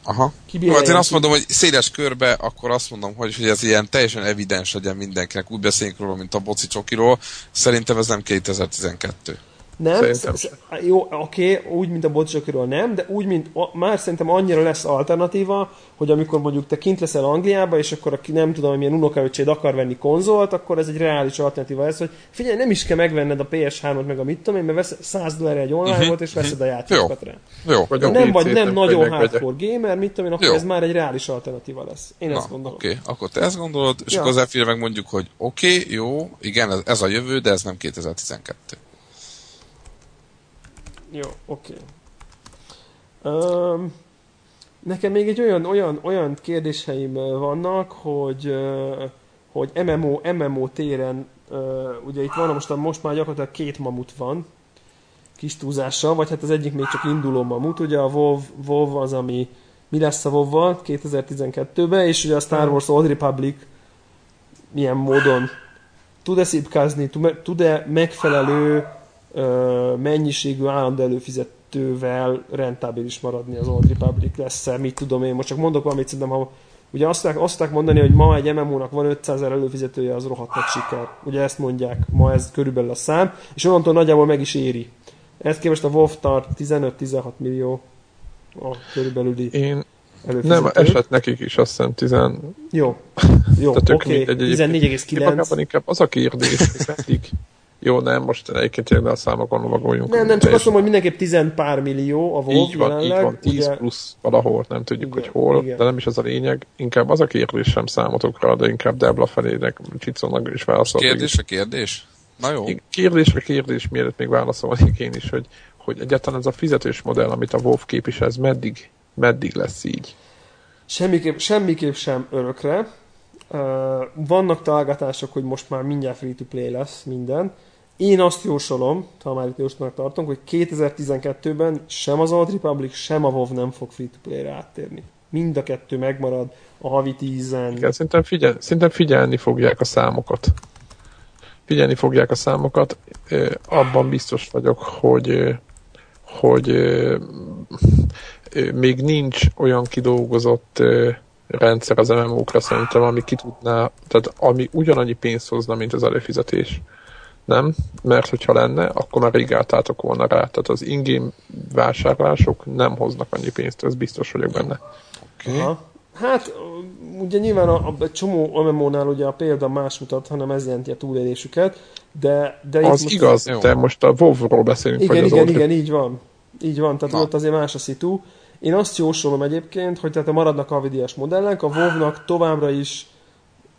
Aha. Jó, hát én azt mondom, hogy széles körbe, akkor azt mondom, hogy, hogy ez ilyen teljesen evidens legyen mindenkinek. Úgy beszéljünk róla, mint a boci csokiról. Szerintem ez nem 2012. Nem, sz- jó, oké, okay, úgy, mint a bocsokiról nem, de úgy, mint a, már szerintem annyira lesz alternatíva, hogy amikor mondjuk te kint leszel Angliába, és akkor aki nem tudom, milyen unokaöcséd akar venni konzolt, akkor ez egy reális alternatíva lesz, hogy figyelj, nem is kell megvenned a PS3-ot, meg a mit tudom én, mert vesz 100 dollár egy online uh-huh. volt, és veszed a játékokat rá. Jó. Vagy nem vagy nem nagyon hardcore gamer, mit tudom én, akkor jó. ez már egy reális alternatíva lesz. Én Na, ezt gondolom. Oké, okay. akkor te ezt gondolod, és ja. akkor az meg mondjuk, hogy oké, okay, jó, igen, ez, ez a jövő, de ez nem 2012. Jó, oké. Okay. Um, nekem még egy olyan, olyan, olyan kérdéseim vannak, hogy, hogy MMO, MMO téren, ugye itt van most, most már gyakorlatilag két mamut van, kis túlzással, vagy hát az egyik még csak induló mamut, ugye a WoW, WoW az, ami mi lesz a WoW-val 2012-ben, és ugye a Star Wars Old Republic milyen módon tud-e szipkázni, tud-e megfelelő mennyiségű állandó előfizetővel rentábilis maradni az Old Republic lesz-e, mit tudom én, most csak mondok valamit, szerintem ha Ugye azt azt mondani, hogy ma egy MMO-nak van 500 ezer előfizetője, az rohadt nagy siker. Ugye ezt mondják, ma ez körülbelül a szám, és onnantól nagyjából meg is éri. Ezt képest a WoW tart 15-16 millió a körülbelüli Én nem, esett nekik is azt hiszem 10... Jó, [laughs] jó, oké, okay. 14,9. Inkább az a kérdés, hogy meddig, jó, nem, most egyébként tényleg a számokon lovagoljunk. Nem, nem, csak azt mondom, hogy mindenképp tizen pár millió a WoW így van, jelenleg. Így van, 10 ugye... plusz valahol, nem tudjuk, igen, hogy hol, igen. de nem is az a lényeg. Inkább az a kérdés sem számotokra, de inkább Debla felének, Csicónak is válaszol. Kérdés a kérdés? Na jó. Kérdés a kérdés, mielőtt még válaszolnék én is, hogy, hogy egyáltalán ez a fizetős modell, amit a WoW képvisel, ez meddig, meddig lesz így? Semmiképp, semmiképp sem örökre. Vannak találgatások, hogy most már mindjárt free-to-play lesz minden. Én azt jósolom, ha már itt jósolnak tartunk, hogy 2012-ben sem az Old Republic, sem a WoW nem fog free-to-play-re áttérni. Mind a kettő megmarad a havi tízen. Igen, szerintem, figyel, szerintem figyelni fogják a számokat. Figyelni fogják a számokat. Abban biztos vagyok, hogy hogy még nincs olyan kidolgozott rendszer az MMO-kra szerintem, ami ki tudná, tehát ami ugyanannyi pénzt hozna, mint az előfizetés. Nem, mert hogyha lenne, akkor már rég álltátok volna rá. Tehát az ingame vásárlások nem hoznak annyi pénzt, ez biztos vagyok benne. Okay. Hát, ugye nyilván a, a csomó MMO-nál ugye a példa más mutat, hanem ez jelenti a túlélésüket, de... de az most igaz, de most a WoW-ról beszélünk. Igen, igen, igen, igen, így van. Így van, tehát Na. ott azért más a szitu. Én azt jósolom egyébként, hogy tehát maradnak a vidiás modellek, a WoW-nak továbbra is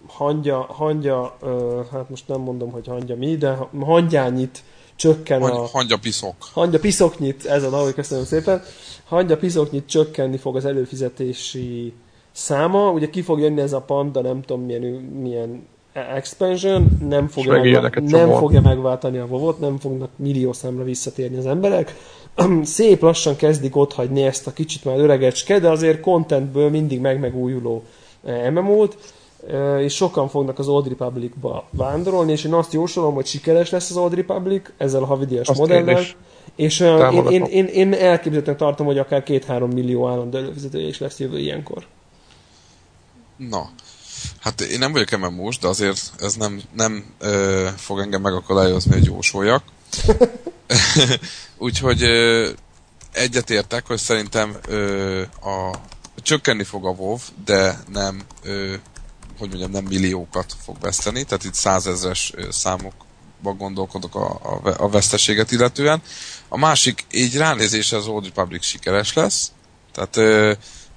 hangya, hangya uh, hát most nem mondom, hogy hangya mi, de hangyányit csökken a... Hangya piszok. Hangya piszoknyit, ez a ahogy köszönöm szépen. Hangya piszoknyit csökkenni fog az előfizetési száma. Ugye ki fog jönni ez a panda, nem tudom milyen, milyen expansion nem fogja, megvál, nem fogja megváltani a vovot, nem fognak millió számra visszatérni az emberek. [clears throat] Szép lassan kezdik otthagyni ezt a kicsit már öregecske, de azért contentből mindig meg-megújuló MMO-t, és sokan fognak az Old Republic-ba vándorolni, és én azt jósolom, hogy sikeres lesz az Old Republic ezzel a havidíjas modellel, és én, én, én, én elképzelhetően tartom, hogy akár két-három millió állandó előfizetője is lesz jövő ilyenkor. Na, hát én nem vagyok MMO-s, de azért ez nem, nem ö, fog engem megakadályozni, hogy jósoljak. [laughs] Úgyhogy ö, egyetértek, hogy szerintem ö, a, csökkenni fog a WoW, de nem ö, hogy mondjam, nem milliókat fog veszteni, tehát itt százezres számokban gondolkodok a, a, a veszteséget illetően. A másik, így ránézésre az Old Republic sikeres lesz, tehát ö,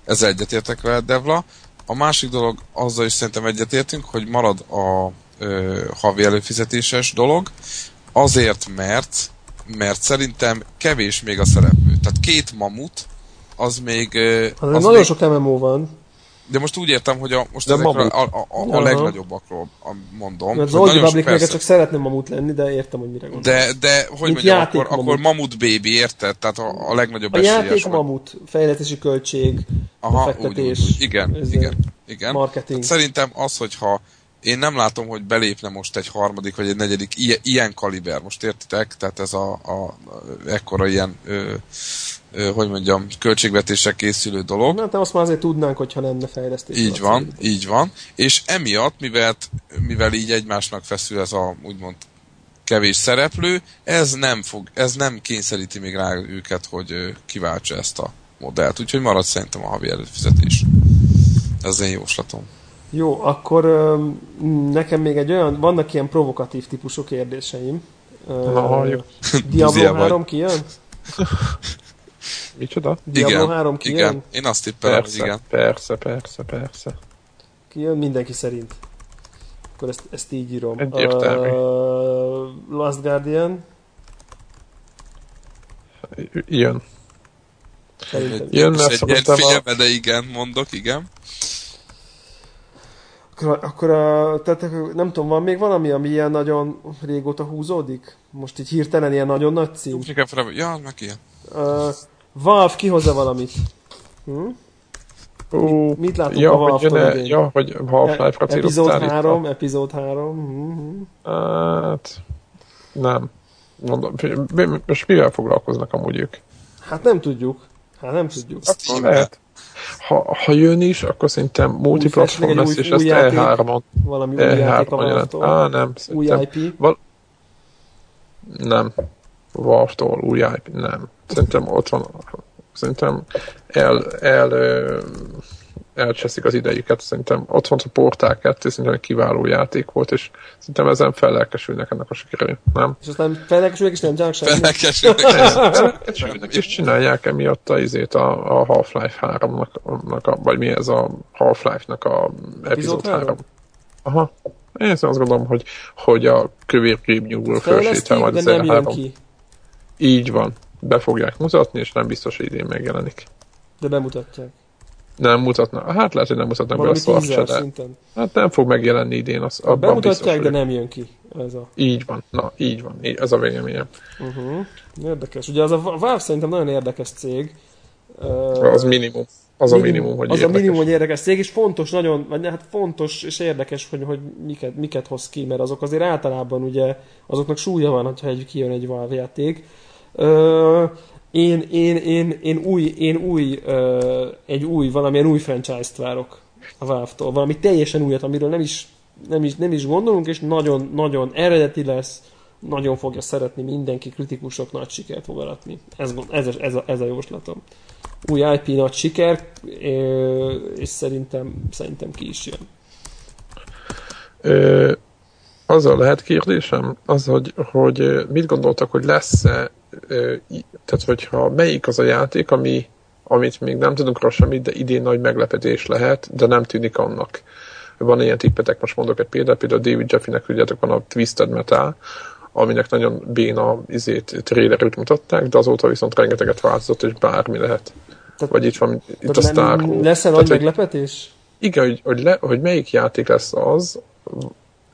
ezzel egyetértek vele, Devla. A másik dolog, azzal is szerintem egyetértünk, hogy marad a ö, havi előfizetéses dolog, azért, mert mert szerintem kevés még a szereplő. Tehát két mamut, az még... Az, az nagyon még... sok MMO van. De most úgy értem, hogy a, most a, a, a, a, a legnagyobbakról mondom. Mert az Old Republic csak szeretne mamut lenni, de értem, hogy mire gondolsz. De, de hogy Mint mondjam, akkor, mamut. akkor mamut baby, érted? Tehát a, a legnagyobb a esélyes. Játék mamut, fejletési költség, Aha, befektetés. Úgy, úgy, úgy. Igen, igen, igen. Marketing. Hát szerintem az, hogyha én nem látom, hogy belépne most egy harmadik vagy egy negyedik ilyen, ilyen kaliber, most értitek? Tehát ez a, a ekkora ilyen ö, hogy mondjam, költségvetésre készülő dolog. Na, de azt már azért tudnánk, hogyha lenne fejlesztés. Így van, cég. így van. És emiatt, mivel, mivel így egymásnak feszül ez a úgymond kevés szereplő, ez nem, fog, ez nem kényszeríti még rá őket, hogy kiváltsa ezt a modellt. Úgyhogy marad szerintem a havi előfizetés. Ez az én jóslatom. Jó, akkor nekem még egy olyan, vannak ilyen provokatív típusú kérdéseim. Na, jó. Diablo 3 kijön? Micsoda? Diablo igen, 3 kijön? Igen, én azt tippelem, hogy igen. Persze, persze, persze. Kijön mindenki szerint. Akkor ezt, ezt így írom. Egyértelmű. Uh, Last Guardian? Jön. Szerintem. Jön, mert egy figyelme, de igen, mondok, igen. Akkor, akkor a, tehát nem tudom, van még valami, ami ilyen nagyon régóta húzódik? Most így hirtelen ilyen nagyon nagy cím? Ja, meg ilyen. Uh, Valve kihozza valamit. Hm? Uh, Mit látunk ja, a Valve-tól Ja, hogy Half-Life-ra e- Epizód 3, epizód 3. Mm-hmm. Hát, nem. Mondom, most mivel foglalkoznak amúgy ők? Hát nem tudjuk. Hát nem tudjuk. Akkor lehet. Ha, ha jön is, akkor szerintem multiplatform lesz, és ezt E3-on. Valami új játék a jelent. Á, nem. Új IP? Val- nem. Valve-tól új IP, nem. Szerintem ott van, szerintem el, el, elcseszik az idejüket, szerintem ott van a Portál 2, szerintem egy kiváló játék volt, és szerintem ezen fellelkesülnek ennek a sikerül, nem? És aztán fellelkesülnek, és nem csinálnak semmit. és csinálják emiatt a, izét a, a Half-Life 3-nak, a, vagy mi ez a Half-Life-nak a epizód 3. Aha. Én azt gondolom, hogy, hogy a kövér nyúl felsétel majd az nem jön ki. Így van. Be fogják mutatni, és nem biztos, hogy idén megjelenik. De bemutatják. Nem mutatnak. Hát lehet, hogy nem mutatnak Valami be a szart de... Hát nem fog megjelenni idén. Az, abban bemutatják, biztos, de nem jön ki. Ez a... Így van. Na, így van. Így, ez a véleményem. Uh-huh. Érdekes. Ugye az a Valve szerintem nagyon érdekes cég. Az minimum. Az minimum, a minimum, hogy Az érdekes. a minimum, hogy érdekes cég, és fontos, nagyon, vagy hát fontos és érdekes, hogy, hogy miket, miket hoz ki, mert azok azért általában ugye, azoknak súlya van, hogyha egy kijön egy Valve játék. Ö, én, én, én, én új, én új ö, egy új, valamilyen új franchise-t várok a Valve-tól. Valami teljesen újat, amiről nem is, nem is, nem is gondolunk, és nagyon-nagyon eredeti lesz, nagyon fogja szeretni mindenki, kritikusok nagy sikert fog aratni. Ez, ez, ez, a, ez a jóslatom. Új IP nagy siker, és szerintem, szerintem ki is jön. Ö, azzal lehet kérdésem, az, hogy, hogy mit gondoltak, hogy lesz-e tehát hogyha melyik az a játék, ami, amit még nem tudunk róla semmit, de idén nagy meglepetés lehet, de nem tűnik annak. Van ilyen tippetek, most mondok egy példát, például David Jeffy-nek tudjátok, van a Twisted Metal, aminek nagyon béna izét, trailerét mutatták, de azóta viszont rengeteget változott, és bármi lehet. Tehát, Vagy itt van itt a Star Lesz-e nagy meglepetés? Igen, hogy, hogy, le, hogy melyik játék lesz az,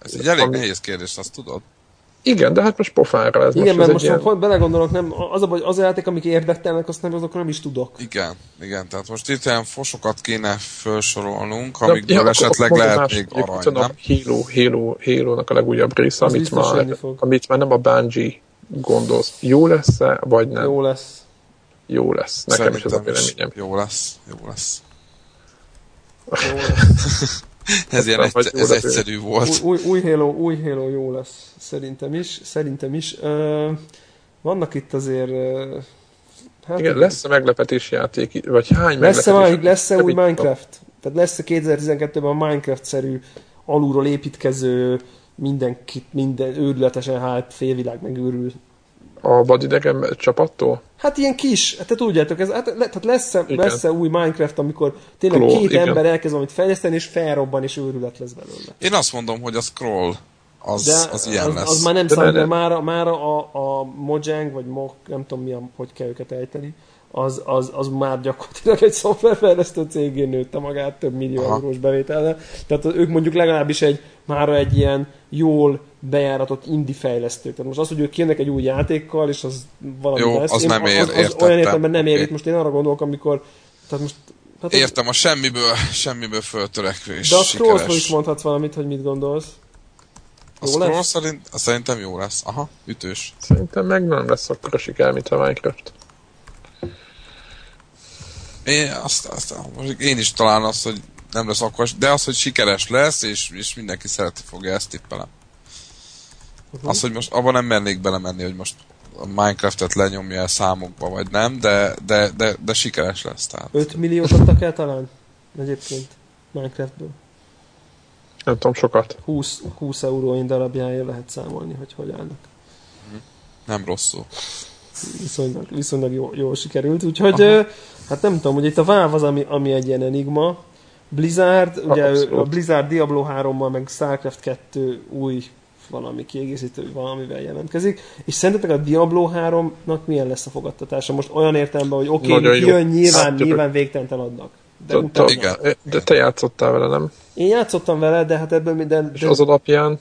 Ez egy elég ami... nehéz kérdés, azt tudod? Igen, de hát most pofára ez Igen, most mert most ilyen... belegondolok, nem, az a, az a játék, amik érdektelnek, azt nem, azokra nem is tudok. Igen, igen, tehát most itt ilyen fosokat kéne felsorolnunk, amikből ja, esetleg lehet más, még arany, nem? A Halo, Halo, Halo-nak a legújabb része, amit már, amit már nem a Bungie gondolsz. Jó lesz-e, vagy nem? Jó lesz. Jó lesz. Nekem Szerintem is ez a véleményem. Jó lesz, jó lesz. Jó lesz. Ez ilyen egy, ez egyszerű volt. Új, új, Halo, új Halo jó lesz, szerintem is. Szerintem is. Uh, vannak itt azért... Uh, hát Igen, lesz-e meglepetés játék, vagy hány lesz-e meglepetés? Lesz-e új Minecraft? Tehát lesz-e 2012-ben a Minecraft-szerű alulról építkező mindenkit, minden őrületesen hát félvilág megőrül a vadidegen csapattól? Hát ilyen kis, hát te tudjátok, ez, hát, tehát lesz-e, lesz-e új Minecraft, amikor tényleg Claw, két igen. ember elkezd valamit fejleszteni, és felrobban, és őrület lesz belőle. Én azt mondom, hogy a scroll az, De az ilyen az, lesz. Az már nem számít, de már, már a, a Mojang, vagy Mo, nem tudom mi, hogy kell őket ejteni, az, az, az már gyakorlatilag egy szoftverfejlesztő cégé nőtte magát több millió Aha. eurós bevételre. Tehát ők mondjuk legalábbis egy, már egy ilyen jól bejáratott indie fejlesztők. Tehát most az, hogy ők kijönnek egy új játékkal, és az valami Jó, lesz. az én, nem ér, az, az olyan értelemben nem ér. Itt most én arra gondolok, amikor tehát most Hát Értem, a semmiből, semmiből föltörekvés. De a scrolls is mondhatsz valamit, hogy mit gondolsz. A Scrolls szerint, szerintem jó lesz. Aha, ütős. Szerintem meg nem lesz akkor a siker, mint a Minecraft. Én, azt, azt, most én is talán azt, hogy nem lesz akkor, de az, hogy sikeres lesz, és, és mindenki szereti fogja, ezt tippelem. Uh-huh. Az, hogy most abban nem mernék belemenni, hogy most a Minecraftet lenyomja el számokba, vagy nem, de, de, de, de sikeres lesz. Tehát. 5 milliót adtak el talán? Egyébként Minecraftből. Nem tudom, sokat. 20, 20 euró darabjáért lehet számolni, hogy hogy állnak. Nem rosszul. Viszonylag, viszonylag jól, jól sikerült, úgyhogy Aha. Hát nem tudom, hogy itt a Valve az, ami, ami egy ilyen enigma. Blizzard, ugye Abszolút. a Blizzard Diablo 3-mal, meg Starcraft 2 új valami kiegészítő valamivel jelentkezik, és szerintetek a Diablo 3-nak milyen lesz a fogadtatása? Most olyan értelemben, hogy oké, okay, jön, nyilván, hát, nyilván végtelen adnak. De, te, igen, de te játszottál vele, nem? Én játszottam vele, de hát ebből minden... És az alapján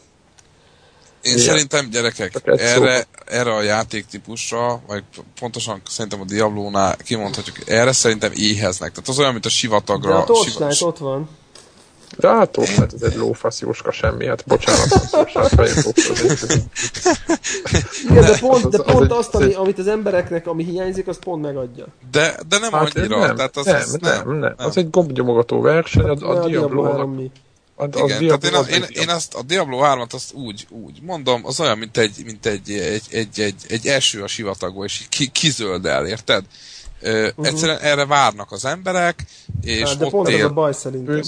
én Igen. szerintem, gyerekek, erre, erre a játéktípusra, vagy pontosan szerintem a Diablo-nál kimondhatjuk, erre szerintem éheznek. Tehát az olyan, mint a sivatagra. De a Torchlight siva... ott van. De hát ott, hát ez egy lófasz Jóska semmi, hát bocsánat, [laughs] Igen, de pont, de pont azt, ami, amit az embereknek, ami hiányzik, azt pont megadja. De, de nem hát annyira. Nem, tehát az, nem, az nem, nem, nem, Az egy gombnyomogató verseny, a, a, a Diablo-nak a, a Igen, Diablo tehát én, én, én, azt, a Diablo 3-at azt úgy, úgy mondom, az olyan, mint egy, mint egy, egy, egy, egy, egy eső a sivatagból, és ki, kizöld el, érted? Ö, uh-huh. Egyszerűen erre várnak az emberek, és hát, de ott pont él... ez a baj szerintem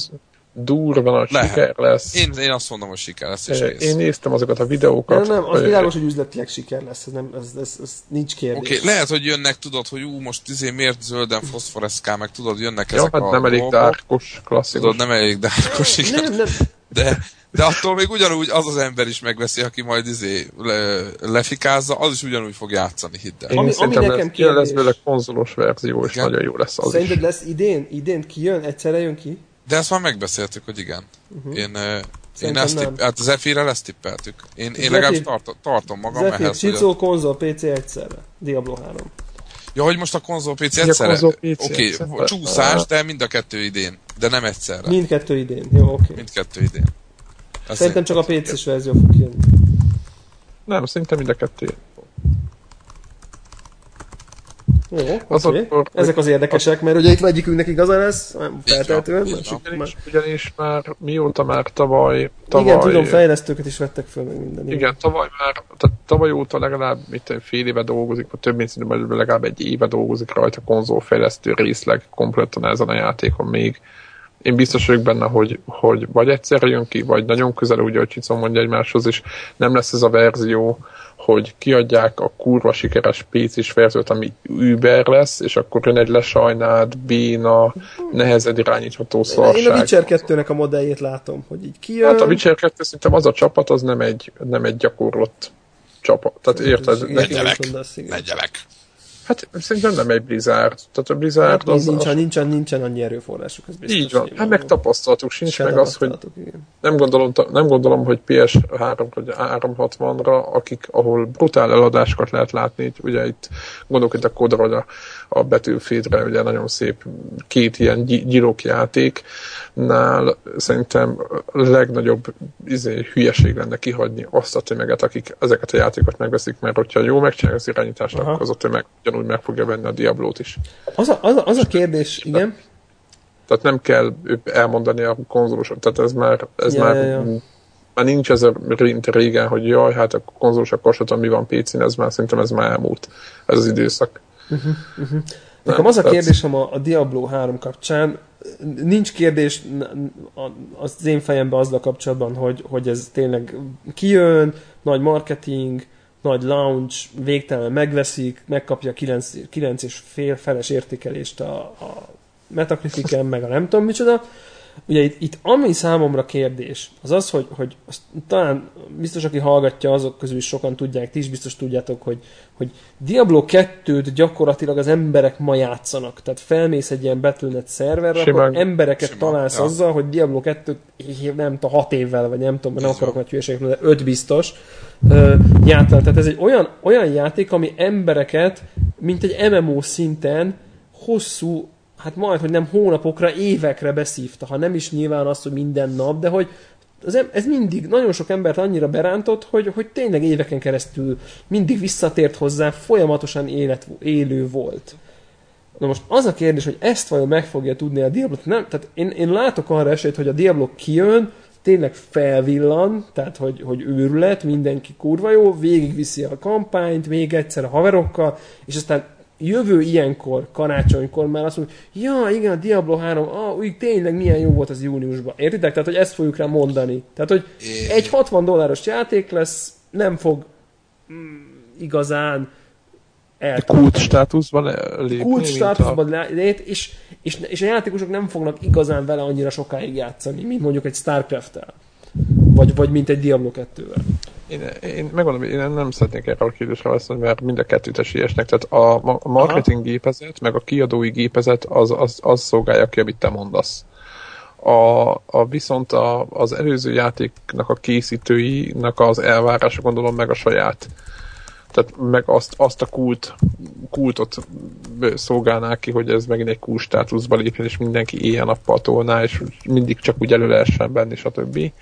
durva nagy Lehet. siker lesz. Én, én azt mondom, hogy siker lesz. És én néztem azokat a videókat. Nem, nem, az világos, hogy üzletileg siker lesz, ez, nem, ez, ez, ez nincs kérdés. Oké, okay, lehet, hogy jönnek, tudod, hogy ú, most izé miért zölden foszforeszkál, meg tudod, jönnek ja, ezek hát a nem elég dárkos, klasszikus. Tudod, nem elég dárkos, igen. Nem, nem. De, de attól még ugyanúgy az az ember is megveszi, aki majd izé le, lefikázza, az is ugyanúgy fog játszani, hidd el. Én ami, ami nekem lesz, kérdés... lesz vele konzolos verzió, és Igen? nagyon jó lesz az Szerinted is. lesz idén? Idén kijön? Egyszerre jön ki? De ezt már megbeszéltük, hogy igen. Uh-huh. Én, én ezt tipp, hát az Zephyr-rel ezt tippeltük. Én, én legalábbis tartom, tartom magam Zephyr, ehhez. Zephyr, konzol, PC egyszerre. Diablo 3. Ja, hogy most a konzol PC egyszerre? Oké, okay, csúszás, de mind a kettő idén. De nem egyszerre. Mindkettő idén, jó, oké. Okay. Mindkettő idén. Azt Szerintem csak a PC-s verzió fog kijönni. Nem, szerintem mind a kettő. Jó, az okay. akkor, Ezek az érdekesek, mert ugye itt egyikünknek igaza lesz, feltehetően. Ugyanis, ugyanis már mióta már tavaly, tavaly... Igen, tudom, fejlesztőket is vettek föl meg minden. Igen, tavaly már, tehát tavaly óta legalább mit fél éve dolgozik, vagy több mint szerintem legalább egy éve dolgozik rajta konzolfejlesztő részleg kompletten ezen a játékon még. Én biztos vagyok benne, hogy, hogy vagy egyszer jön ki, vagy nagyon közel, ugye, hogy Csicom mondja egymáshoz, és nem lesz ez a verzió, hogy kiadják a kurva sikeres PC-s verziót, ami Uber lesz, és akkor jön egy lesajnált, béna, nehezen irányítható szarság. Én a Witcher 2-nek a modelljét látom, hogy így kijön. Hát a Witcher 2 szerintem az a csapat, az nem egy, nem egy gyakorlott csapat. Tehát érted? Negyelek. Negyelek. Hát szerintem nem egy Blizzard. Tehát a Blizzard hát, az... Nincsen, az... nincsen, nincsen annyi erőforrásuk, ez biztos. Így van. Hát meg tapasztalatuk sincs, meg az, hogy nem gondolom, nem gondolom, hogy PS3 vagy 360-ra, akik, ahol brutál eladásokat lehet látni, ugye itt gondolok itt a kodra, vagy a, a Battlefieldre, ugye nagyon szép két ilyen gyilokjáték, nál szerintem a legnagyobb izé, hülyeség lenne kihagyni azt a tömeget, akik ezeket a játékokat megveszik, mert hogyha jó megcsinálja az irányítást, Aha. akkor az a tömeg ugyanúgy meg fogja venni a Diablót is. Az a, az a, az a kérdés, igen. Tehát nem kell elmondani a konzolosot, tehát ez már, ez ja, már, ja, ja. már nincs ez a régen, hogy jaj, hát a konzolos akkor sem mi van PC-n, ez már szerintem ez már elmúlt, ez az időszak. Uh-huh, uh-huh. Nekem az a kérdésem a, a Diablo 3 kapcsán, nincs kérdés az én fejemben azzal kapcsolatban, hogy, hogy ez tényleg kijön, nagy marketing, nagy launch, végtelen megveszik, megkapja 9, 9 és feles értékelést a, a Metacritic-en, meg a nem tudom micsoda, Ugye itt, itt ami számomra kérdés, az az, hogy, hogy azt, talán biztos, aki hallgatja, azok közül is sokan tudják, ti is biztos tudjátok, hogy, hogy Diablo 2-t gyakorlatilag az emberek ma játszanak. Tehát felmész egy ilyen Battle.net szerverre, Simán. akkor embereket Simán. találsz ja. azzal, hogy Diablo 2 nem tudom, 6 évvel, vagy nem tudom, nem akarok nagy hülyeséget de 5 biztos játszott. Tehát ez egy olyan, olyan játék, ami embereket, mint egy MMO szinten hosszú hát majd, hogy nem hónapokra, évekre beszívta, ha nem is nyilván az, hogy minden nap, de hogy az, ez mindig nagyon sok embert annyira berántott, hogy, hogy tényleg éveken keresztül mindig visszatért hozzá, folyamatosan élet, élő volt. Na most az a kérdés, hogy ezt vajon meg fogja tudni a Diablo, nem, tehát én, én látok arra esélyt, hogy a Diablo kijön, tényleg felvillan, tehát hogy, hogy őrület, mindenki kurva jó, végigviszi a kampányt, még egyszer a haverokkal, és aztán jövő ilyenkor, karácsonykor már azt mondjuk, ja, igen, a Diablo 3, ah, úgy tényleg milyen jó volt az júniusban. Értitek? Tehát, hogy ezt fogjuk rá mondani. Tehát, hogy é. egy 60 dolláros játék lesz, nem fog mm, igazán kult státuszban lépni. Kult státuszban a... lét, és, és, és a játékosok nem fognak igazán vele annyira sokáig játszani, mint mondjuk egy Starcraft-tel. Vagy, vagy mint egy Diablo 2-vel. Én, én megmondom, én nem szeretnék erre a kérdésre válaszolni, mert mind a kettőt esélyesnek. Tehát a, a marketing Aha. gépezet, meg a kiadói gépezet az, az, az szolgálja ki, amit te mondasz. A, a viszont a, az előző játéknak a készítőinek az elvárása gondolom meg a saját tehát meg azt, azt a kult, kultot szolgálná ki, hogy ez megint egy kult státuszba lépjen, és mindenki éjjel-nappal tolná, és mindig csak úgy elő lehessen benni, stb.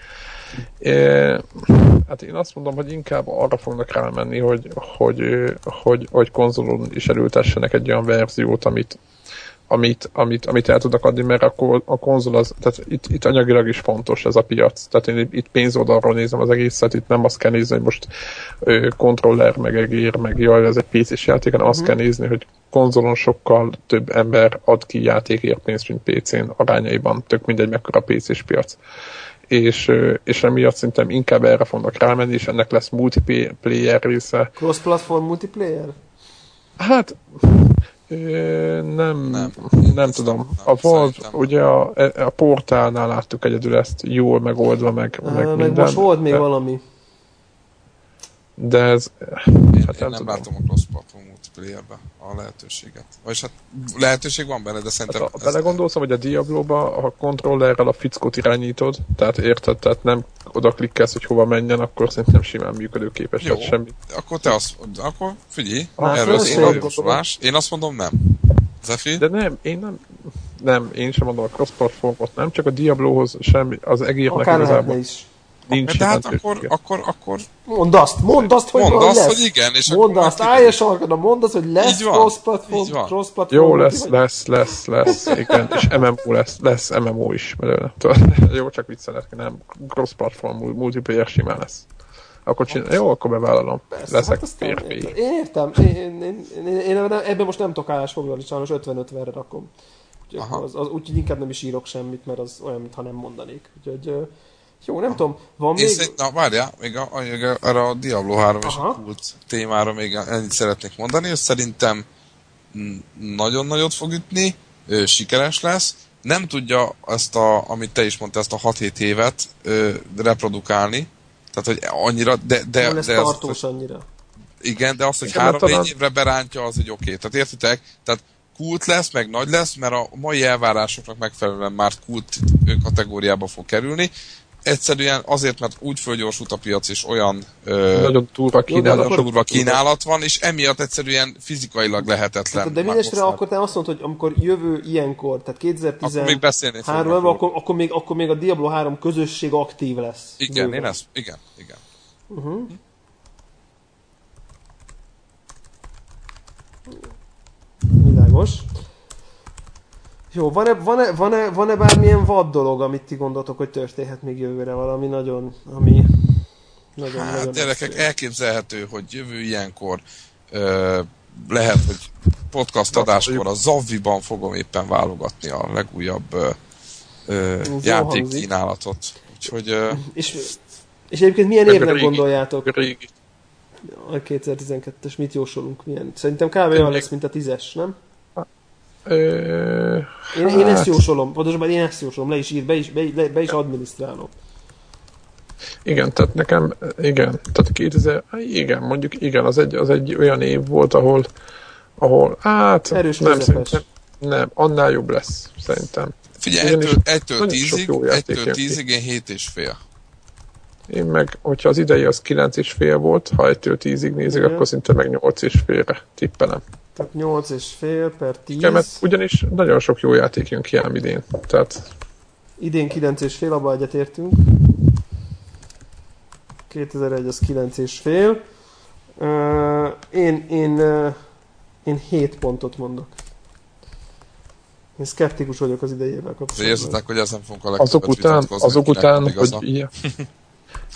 Hát én azt mondom, hogy inkább arra fognak rámenni, hogy, hogy, hogy, hogy konzolon is elültessenek egy olyan verziót, amit, amit, amit, amit el tudnak adni, mert a, a konzol az, tehát itt, itt anyagilag is fontos ez a piac. Tehát én itt pénzoldalról nézem az egészet, itt nem azt kell nézni, hogy most ö, kontroller, meg egér, meg jaj, ez egy PC-s játék, hanem azt mhm. kell nézni, hogy konzolon sokkal több ember ad ki játékért pénzt, mint PC-n arányaiban, tök mindegy, mekkora PC-s piac és, és emiatt szerintem inkább erre fognak rámenni, és ennek lesz multiplayer része. Cross-platform multiplayer? Hát, nem, nem, nem tudom. Nem, a Valve, ugye a, a portálnál láttuk egyedül ezt jól megoldva, meg, meg, meg minden. most volt még de, valami. De ez... Én, hát én nem, nem látom a cross-platform multiplayerbe a lehetőséget. Vagyis hát lehetőség van benne, de szerintem... Hát, ha belegondolsz, hogy a Diablo-ba a kontrollerrel a fickót irányítod, tehát érted, tehát nem oda klikkelsz, hogy hova menjen, akkor szerintem simán működőképes. Jó, semmi. akkor te azt akkor figyelj, Más erről az én, más. én azt mondom nem. Zefi? De nem, én nem, nem, én sem mondom a cross-platformot, nem, csak a Diablohoz semmi, az egérnek Akár igazából. is. Nincs de hát akkor, akkor, akkor... Mondd azt, mondd azt, hogy mondd azt, lesz. hogy igen, és mondd azt, állj a sarkadon, mondd azt, hogy lesz cross-platform, cross-platform. Jó, lesz, lesz, lesz, lesz, igen, és MMO lesz, lesz MMO is belőle. [laughs] Jó, csak viccelek, nem, cross-platform, multiplayer simán lesz. Akkor csinál, jó, akkor bevállalom. Persze, Leszek hát férfi. Én értem, én, én, én, én, én ebben most nem tudok állásfoglalni, sajnos 50-50-re rakom. Úgyhogy, az, az, úgyhogy inkább nem is írok semmit, mert az olyan, mintha nem mondanék. Úgyhogy jó, nem tudom, van még... Szerint, na, várjál, még, a, még a, arra a Diablo 3 és a kult témára még ennyit szeretnék mondani, hogy szerintem nagyon nagyot fog ütni, ő, sikeres lesz, nem tudja ezt a, amit te is mondtál, ezt a 6-7 évet ö, reprodukálni, tehát hogy annyira, de... de, nem lesz de tartós annyira. igen, de az, hogy három talán... évre berántja, az egy oké. Okay. Tehát értitek? Tehát kult lesz, meg nagy lesz, mert a mai elvárásoknak megfelelően már kult kategóriába fog kerülni. Egyszerűen azért, mert úgy fölgyorsult a piac, és olyan ö, nagyon durva kínálat, nagyon durva kínálat van, és emiatt egyszerűen fizikailag lehetetlen. Hát, de mindestre akkor te azt mondod, hogy amikor jövő ilyenkor, tehát 2013 akkor, akkor, akkor, még, akkor még a Diablo 3 közösség aktív lesz. Igen, bőven. én ezt, igen, igen. Uh-huh. Világos. Jó, van-e, van-e, van-e, van-e bármilyen vad dolog, amit ti gondoltok, hogy történhet még jövőre valami nagyon, ami nagyon, hát nagyon gyerekek, extrém. elképzelhető, hogy jövő ilyenkor ö, lehet, hogy podcast adáskor a Zavviban fogom éppen válogatni a legújabb ö, ö, játékkínálatot. Úgyhogy, ö, és, és egyébként milyen évnek gondoljátok? Régi. A 2012-es, mit jósolunk? Milyen? Szerintem kb. olyan lesz, mint a 10-es, nem? Ö, én, hát... én ezt jósolom, pontosabban én ezt jósolom, le is ír, be is, be, be is adminisztrálom. Igen, tehát nekem, igen, tehát 2000, igen, mondjuk igen, az egy, az egy olyan év volt, ahol, ahol hát Erős nem, szerintem, nem, annál jobb lesz, szerintem. Figyelj, 1-től 10-ig, 1-től 10-ig én 7 és fél. Én meg, hogyha az idei az 9 és fél volt, ha 1-től 10-ig nézik, Igen. akkor szinte meg 8 és félre tippelem. Tehát 8 és fél per 10. Igen, mert ugyanis nagyon sok jó játék jön ki ám idén. Tehát... Idén 9 és fél, abba egyetértünk. 2001 az 9 és fél. Uh, én, én, uh, én 7 pontot mondok. Én szkeptikus vagyok az idejével kapcsolatban. Érzitek, hogy ezen fogunk a legtöbbet azok után, azok után, hogy ilyen, [laughs]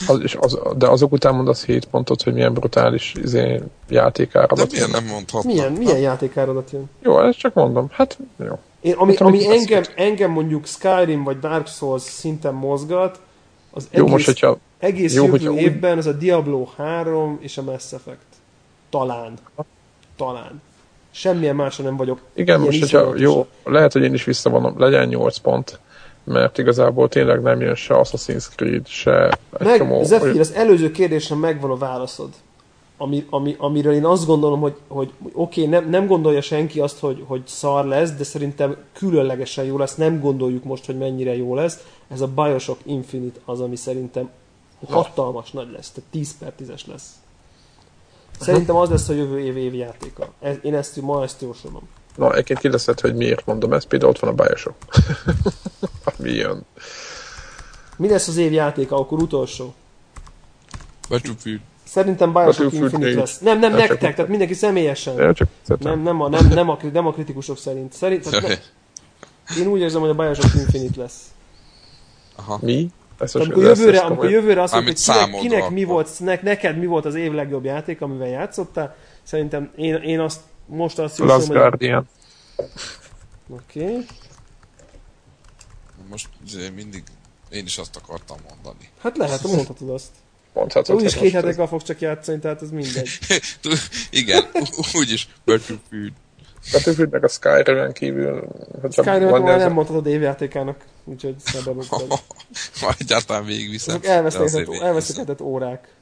az, és az, de azok után mondasz 7 pontot, hogy milyen brutális izé, játékáradat milyen nem mondhatnak? Milyen, milyen játékáradat jön? Jó, ezt csak mondom. Hát jó. Én, ami, hát, ami engem, engem mondjuk Skyrim vagy Dark Souls szinten mozgat, az jó, egész, most, hogyha, egész jó, jövő évben az a Diablo 3 és a Mass Effect. Talán. Talán. Semmilyen másra nem vagyok. Igen, most hogyha jó, lehet, hogy én is visszavonom, legyen 8 pont mert igazából tényleg nem jön se Assassin's Creed, se egy Meg, csomó... Zephyr, az előző kérdésre megvan a válaszod. Ami, ami, amiről én azt gondolom, hogy, hogy oké, okay, nem, nem gondolja senki azt, hogy, hogy szar lesz, de szerintem különlegesen jó lesz, nem gondoljuk most, hogy mennyire jó lesz. Ez a Bioshock Infinite az, ami szerintem hatalmas nagy lesz, tehát 10 per 10-es lesz. Szerintem az lesz a jövő év év játéka. Én ezt ma ezt jósolom. Na, egyébként kérdezted, hogy miért mondom ezt, például ott van a Bioshock. [laughs] Mi jön? Mi lesz az év játéka, akkor utolsó? Battlefield. Szerintem Bioshock Infinite lesz. Nem, nem, nem nektek, tehát mindenki személyesen. Nem, csak nem, nem, a, nem, nem, a, nem a kritikusok szerint. szerint ne, én úgy érzem, hogy a Bioshock Infinite lesz. Aha. Mi? Ezt tehát, amikor, jövőre, amikor jövőre azt mondjuk, hogy kinek, kinek mi volt, ne, neked mi volt az év legjobb játék, amivel játszottál, szerintem én, én azt most azt hiszem, Last Guardian. Oké. Okay. Most mindig én is azt akartam mondani. Hát lehet, mondhatod azt. Mondhatod. Úgyis két hetekkel fogsz csak játszani, tehát ez mindegy. [laughs] Igen, úgyis Battlefield. Battlefieldnek a Skyrim-en kívül... Skyrim-et már nem mondhatod évjátékának, úgyhogy szemben [laughs] Majd egyáltalán végigviszem. Elveszített órák.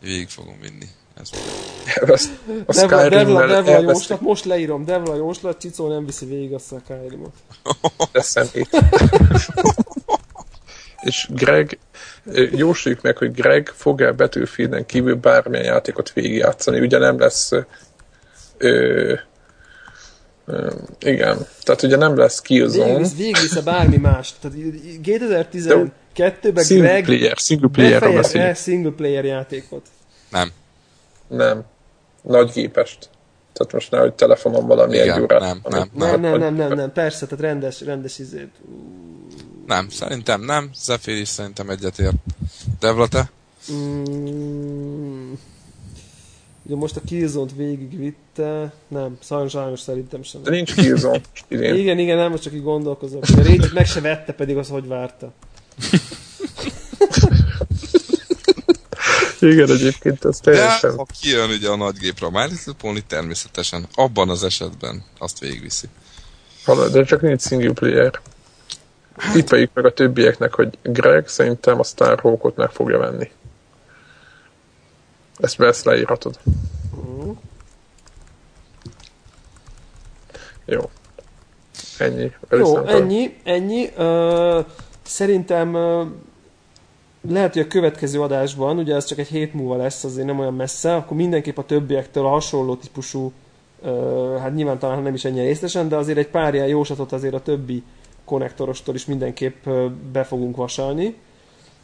Végig fogom vinni. Ez [laughs] a Devla, Devla, Devla jóslat, most leírom, Devla jóslat, Csicó nem viszi végig azt a Skyrimot. [laughs] De szemét. [laughs] És Greg, jósoljuk meg, hogy Greg fog-e Battlefielden kívül bármilyen játékot végigjátszani, ugye nem lesz ö, ö, igen, tehát ugye nem lesz Killzone. Végigvisz bármi más. Tehát 2012-ben Greg player, single player single player játékot. Nem. Nem. Nagy gépest. Tehát most nehogy telefonon valami Igen, egy órát. Nem, nem, nem, nem, nem, nem, nem, persze, tehát rendes, rendes izét. Nem, szerintem nem. Zephyr is szerintem egyetért. Devla, te? Mm, ugye most a Killzone-t végigvitte, nem, sajnos, sajnos szerintem sem. De nincs Killzone. igen, igen, nem, most csak így gondolkozok. A rage meg se vette, pedig az hogy várta. [laughs] Igen, egyébként az teljesen... De ha kijön ugye a nagygépre a Miles természetesen abban az esetben azt végigviszi. De csak nincs single player. Hát- Tippeljük meg a többieknek, hogy Greg szerintem a Starhawkot meg fogja venni. Ezt be ezt leírhatod. Jó. Ennyi. Jó, ennyi, ennyi. Uh, szerintem uh, lehet, hogy a következő adásban, ugye ez csak egy hét múlva lesz, azért nem olyan messze, akkor mindenképp a többiektől a hasonló típusú, hát nyilván talán nem is ennyire részletesen, de azért egy pár ilyen jóslatot azért a többi konnektorostól is mindenképp be fogunk vasalni.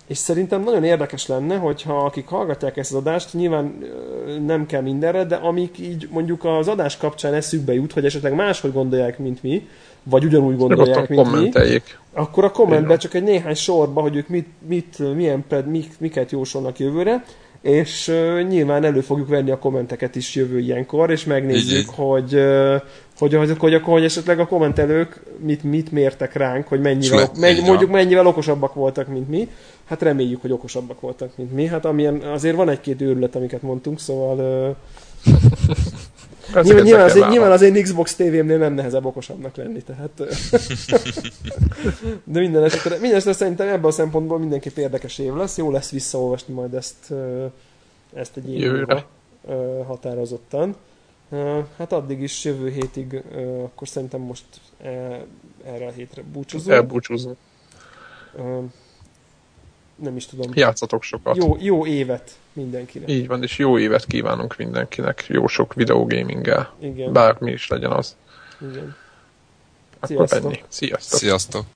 És szerintem nagyon érdekes lenne, hogyha akik hallgatják ezt az adást, nyilván nem kell mindenre, de amik így mondjuk az adás kapcsán eszükbe jut, hogy esetleg máshogy gondolják, mint mi, vagy ugyanúgy gondolják, mint mi, akkor a kommentben csak egy néhány sorba, hogy ők mit, mit milyen ped, mik, miket jósolnak jövőre, és uh, nyilván elő fogjuk venni a kommenteket is jövő ilyenkor, és megnézzük, így, hogy uh, hogy, hogy, hogy, akkor, hogy esetleg a kommentelők mit, mit mértek ránk, hogy mennyivel, mennyi, mondjuk mennyivel okosabbak voltak, mint mi. Hát reméljük, hogy okosabbak voltak, mint mi. Hát amilyen, azért van egy-két őrület, amiket mondtunk, szóval... Uh, [laughs] nyilván, nyilván, azért, nyilván azért Xbox TV-mnél nem nehezebb okosabbnak lenni, tehát... [laughs] de minden esetre, minden esetre szerintem ebben a szempontból mindenképp érdekes év lesz. Jó lesz visszaolvasni majd ezt, ezt egy évre határozottan. Hát addig is jövő hétig, akkor szerintem most erre a hétre búcsúzunk. Elbúcsúzunk. Nem is tudom. Játszatok sokat. Jó, jó évet mindenkinek. Így van, és jó évet kívánunk mindenkinek. Jó sok videogaminggel. Igen. Bármi is legyen az. Igen. Akkor Sziasztok. ennyi. Sziasztok. Sziasztok.